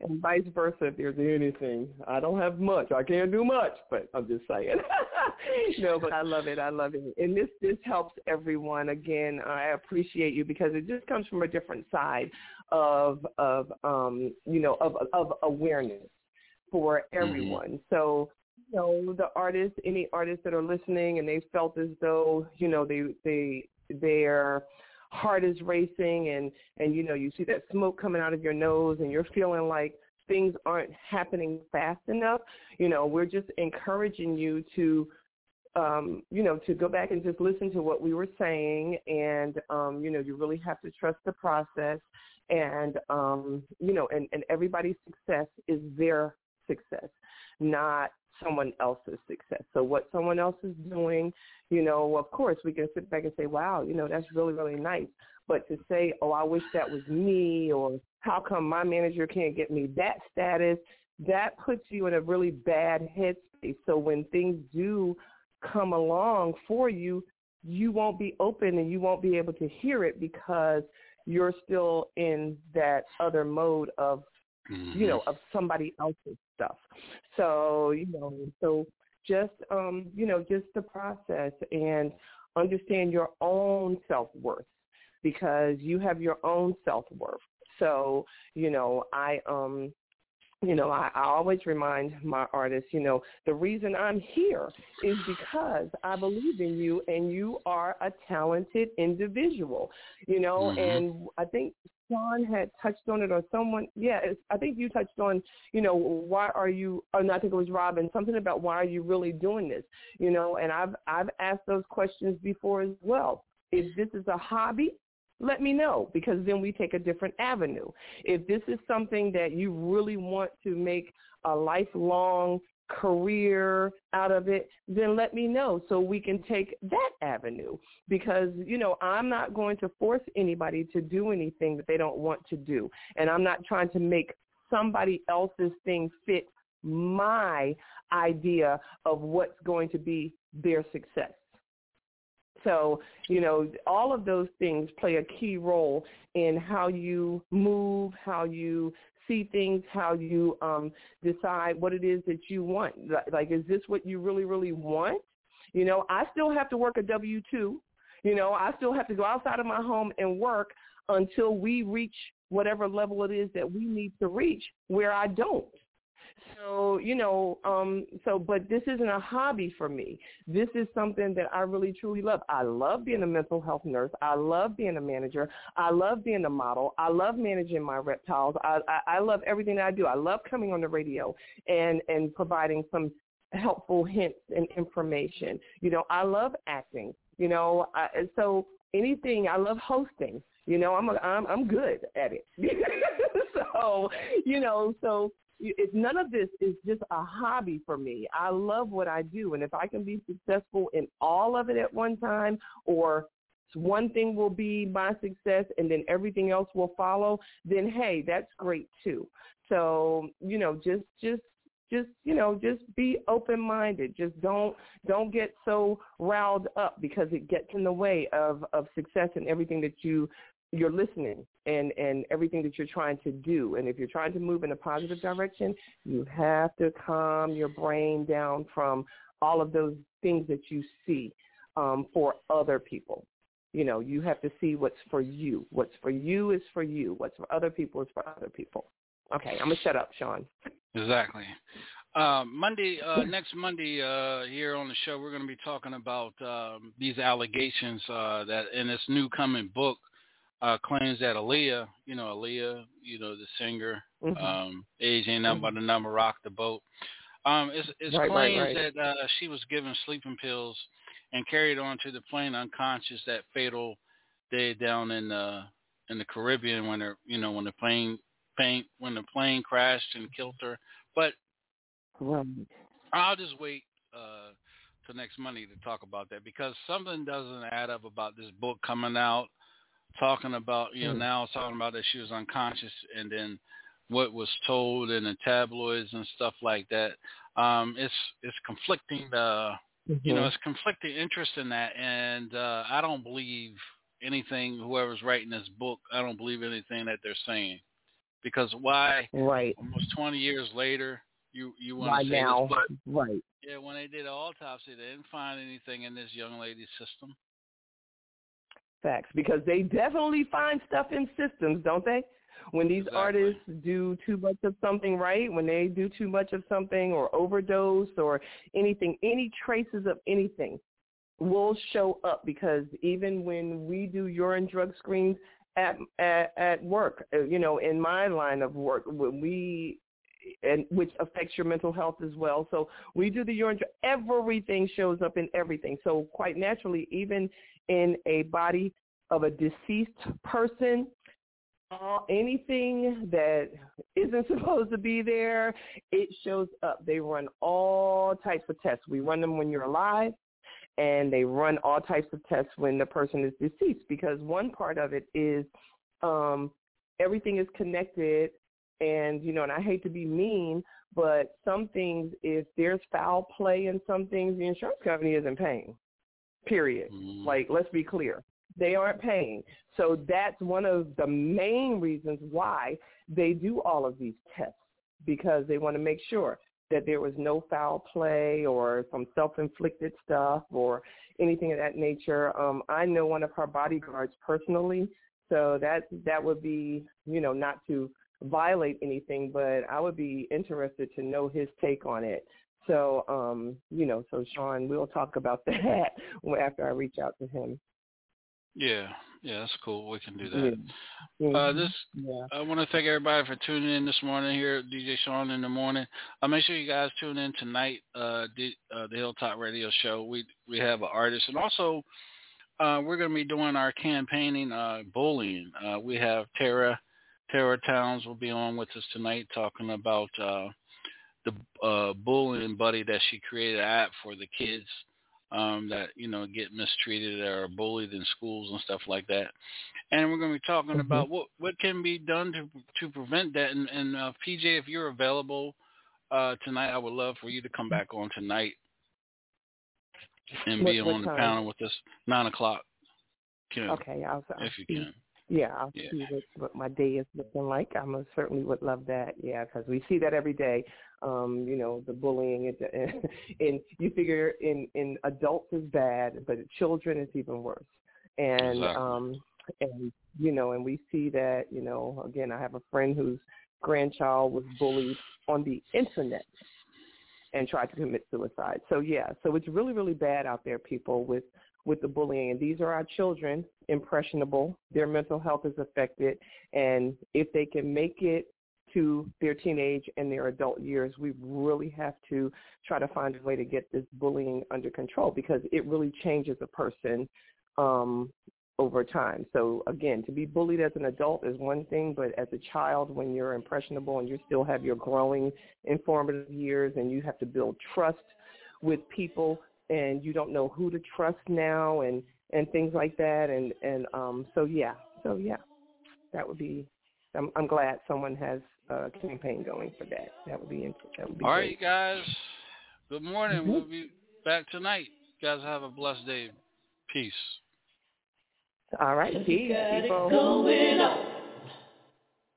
and vice versa if there's anything. I don't have much. I can't do much, but I'm just saying. no, but I love it. I love it. And this this helps everyone. Again, I appreciate you because it just comes from a different side of of um you know of of awareness for everyone. So you know the artists, any artists that are listening and they felt as though you know they they their heart is racing and and you know you see that smoke coming out of your nose and you're feeling like things aren't happening fast enough you know we're just encouraging you to um you know to go back and just listen to what we were saying and um you know you really have to trust the process and um you know and and everybody's success is their success not someone else's success. So what someone else is doing you know of course we can sit back and say wow you know that's really really nice. But to say oh i wish that was me or how come my manager can't get me that status? That puts you in a really bad headspace. So when things do come along for you you won't be open and you won't be able to hear it because you're still in that other mode of you mm-hmm. know of somebody else's stuff so you know so just um you know just the process and understand your own self-worth because you have your own self-worth so you know i um you know I, I always remind my artists you know the reason i'm here is because i believe in you and you are a talented individual you know Mhm. and i think Shaun had touched on it or someone yeah i think you touched on you know why are you or no, i think it was robin something about why are you really doing this you know and i've i've asked those questions before as well if this is a hobby let me know because then we take a different avenue. If this is something that you really want to make a lifelong career out of it, then let me know so we can take that avenue because, you know, I'm not going to force anybody to do anything that they don't want to do. And I'm not trying to make somebody else's thing fit my idea of what's going to be their success. So, you know, all of those things play a key role in how you move, how you see things, how you um, decide what it is that you want. Like, Like, is this what you really, really want? You know, I still have to work a W-2. You know, I still have to go outside of my home and work until we reach whatever level it is that we need to reach where I don't. So, you know, um, so, but this isn't a hobby for me. This is something that I really truly love. I love being a mental health nurse. I love being a manager. I love being a model. I love managing my reptiles. I, I, I love everything I do. I love coming on the radio and, and providing some helpful hints and information. You know, I love acting. You know, I, so anything. I love hosting. You know, I'm a, I'm I'm good at it. so, you know, so it, none of this is just a hobby for me. I love what I do, and if I can be successful in all of it at one time, or one thing will be my success and then everything else will follow, then hey, that's great too. So, you know, just just just you know just be open minded just don't don't get so riled up because it gets in the way of of success and everything that you you're listening and and everything that you're trying to do. And if you're trying to move in a positive direction you have to calm your brain down from all of those things that you see um, for other people. You know you have to see what's for you. What's for you is for you. What's for other people is for other people. Okay i'm gonna shut up shaun. Exactly. Uh, Monday, uh, next Monday, uh, here on the show, we're going to be talking about um, these allegations uh, that in this new coming book uh, claims that Aaliyah, you know, Aaliyah, you know, the singer, mm-hmm. um, age ain't nothing mm-hmm. but a number, rock the boat. Um, it's, it's right, claims right, right. that uh, she was given sleeping pills and carried on to the plane unconscious that fatal day down in the in the Caribbean when her, you know, when the plane plane when the plane crashed and killed her. But. I'll just wait uh, till next Monday to talk about that because something doesn't add up about this book coming out talking about you know mm. now talking about that she was unconscious and then what was told in the tabloids and stuff like that. Um it's it's conflicting uh mm-hmm. you know mm-hmm. it's conflicting interest in that. And uh i don't believe anything whoever's writing this book i don't believe anything that they're saying. Because why right. almost 20 years later you you want why to say now? this, but, right. Yeah when they did an autopsy they didn't find anything in this young lady's system Facts, because they definitely find stuff in systems, don't they? When these exactly. artists do too much of something, right? When they do too much of something or overdose or anything, any traces of anything will show up because even when we do urine drug screens at at, at work, uh, you know, in my line of work, when we and which affects your mental health as well. So we do the urine. Everything shows up in everything. So quite naturally, even in a body of a deceased person, uh, anything that isn't supposed to be there, it shows up. They run all types of tests. We run them when you're alive, and they run all types of tests when the person is deceased because one part of it is um, everything is connected and you know and i hate to be mean but some things if there's foul play in some things the insurance company isn't paying period mm-hmm. like let's be clear they aren't paying so that's one of the main reasons why they do all of these tests because they want to make sure that there was no foul play or some self-inflicted stuff or anything of that nature. Um, I know one of her bodyguards personally, so that that would be, you know, not to violate anything, but I would be interested to know his take on it. So, um, you know, so Shaun, we'll talk about that after I reach out to him. Yeah, yeah, that's cool. We can do that. Yeah. Uh, this, yeah. I want to thank everybody for tuning in this morning here at DJ Shaun in the morning. Uh, make sure you guys tune in tonight, uh, the, uh, the Hilltop Radio Show. We we have an artist, and also uh, we're going to be doing our campaigning uh, bullying. Uh, we have Tara Tara Towns will be on with us tonight talking about uh, the uh, bullying buddy that she created an app for the kids um, that you know get mistreated or bullied in schools and stuff like that. And we're going to be talking mm-hmm. about what what can be done to to prevent that. And, and uh, PJ, if you're available uh, tonight, I would love for you to come back on tonight and what, be on the panel with us nine o'clock. okay, I'll, I'll if you can. Yeah, I'll yeah. see what, what my day is looking like. I most certainly would love that. Yeah, because we see that every day. Um, you know, the bullying and, and you figure in in adults is bad, but children is even worse. And exactly. um, and you know, and we see that you know, again, I have a friend whose grandchild was bullied on the internet and tried to commit suicide. So yeah, so it's really really bad out there, people with with the bullying. And these are our children, impressionable. Their mental health is affected, and if they can make it to their teenage and their adult years, we really have to try to find a way to get this bullying under control because it really changes a person um, over time. So again, to be bullied as an adult is one thing, but as a child, when you're impressionable and you still have your growing informative years and you have to build trust with people and you don't know who to trust now and and things like that and and um so yeah so yeah that would be i'm i'm glad someone has a campaign going for that that would be that would be all great. right you guys good morning mm-hmm. we'll be back tonight you guys have a blessed day peace all right peace people going on.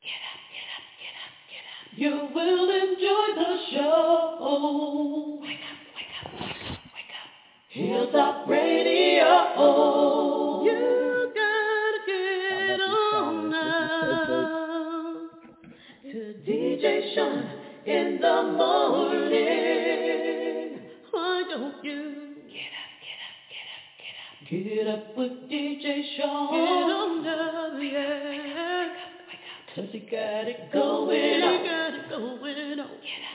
Get up, get up, get up, get up. You will enjoy the show. Up. Hilltop Radio. You gotta get on now to DJ Shaun in the morning. Why don't you get up, get up, get up, get up, get up with DJ Shaun? Get on now, yeah. Cause he got it going on. He got it going on. Get up.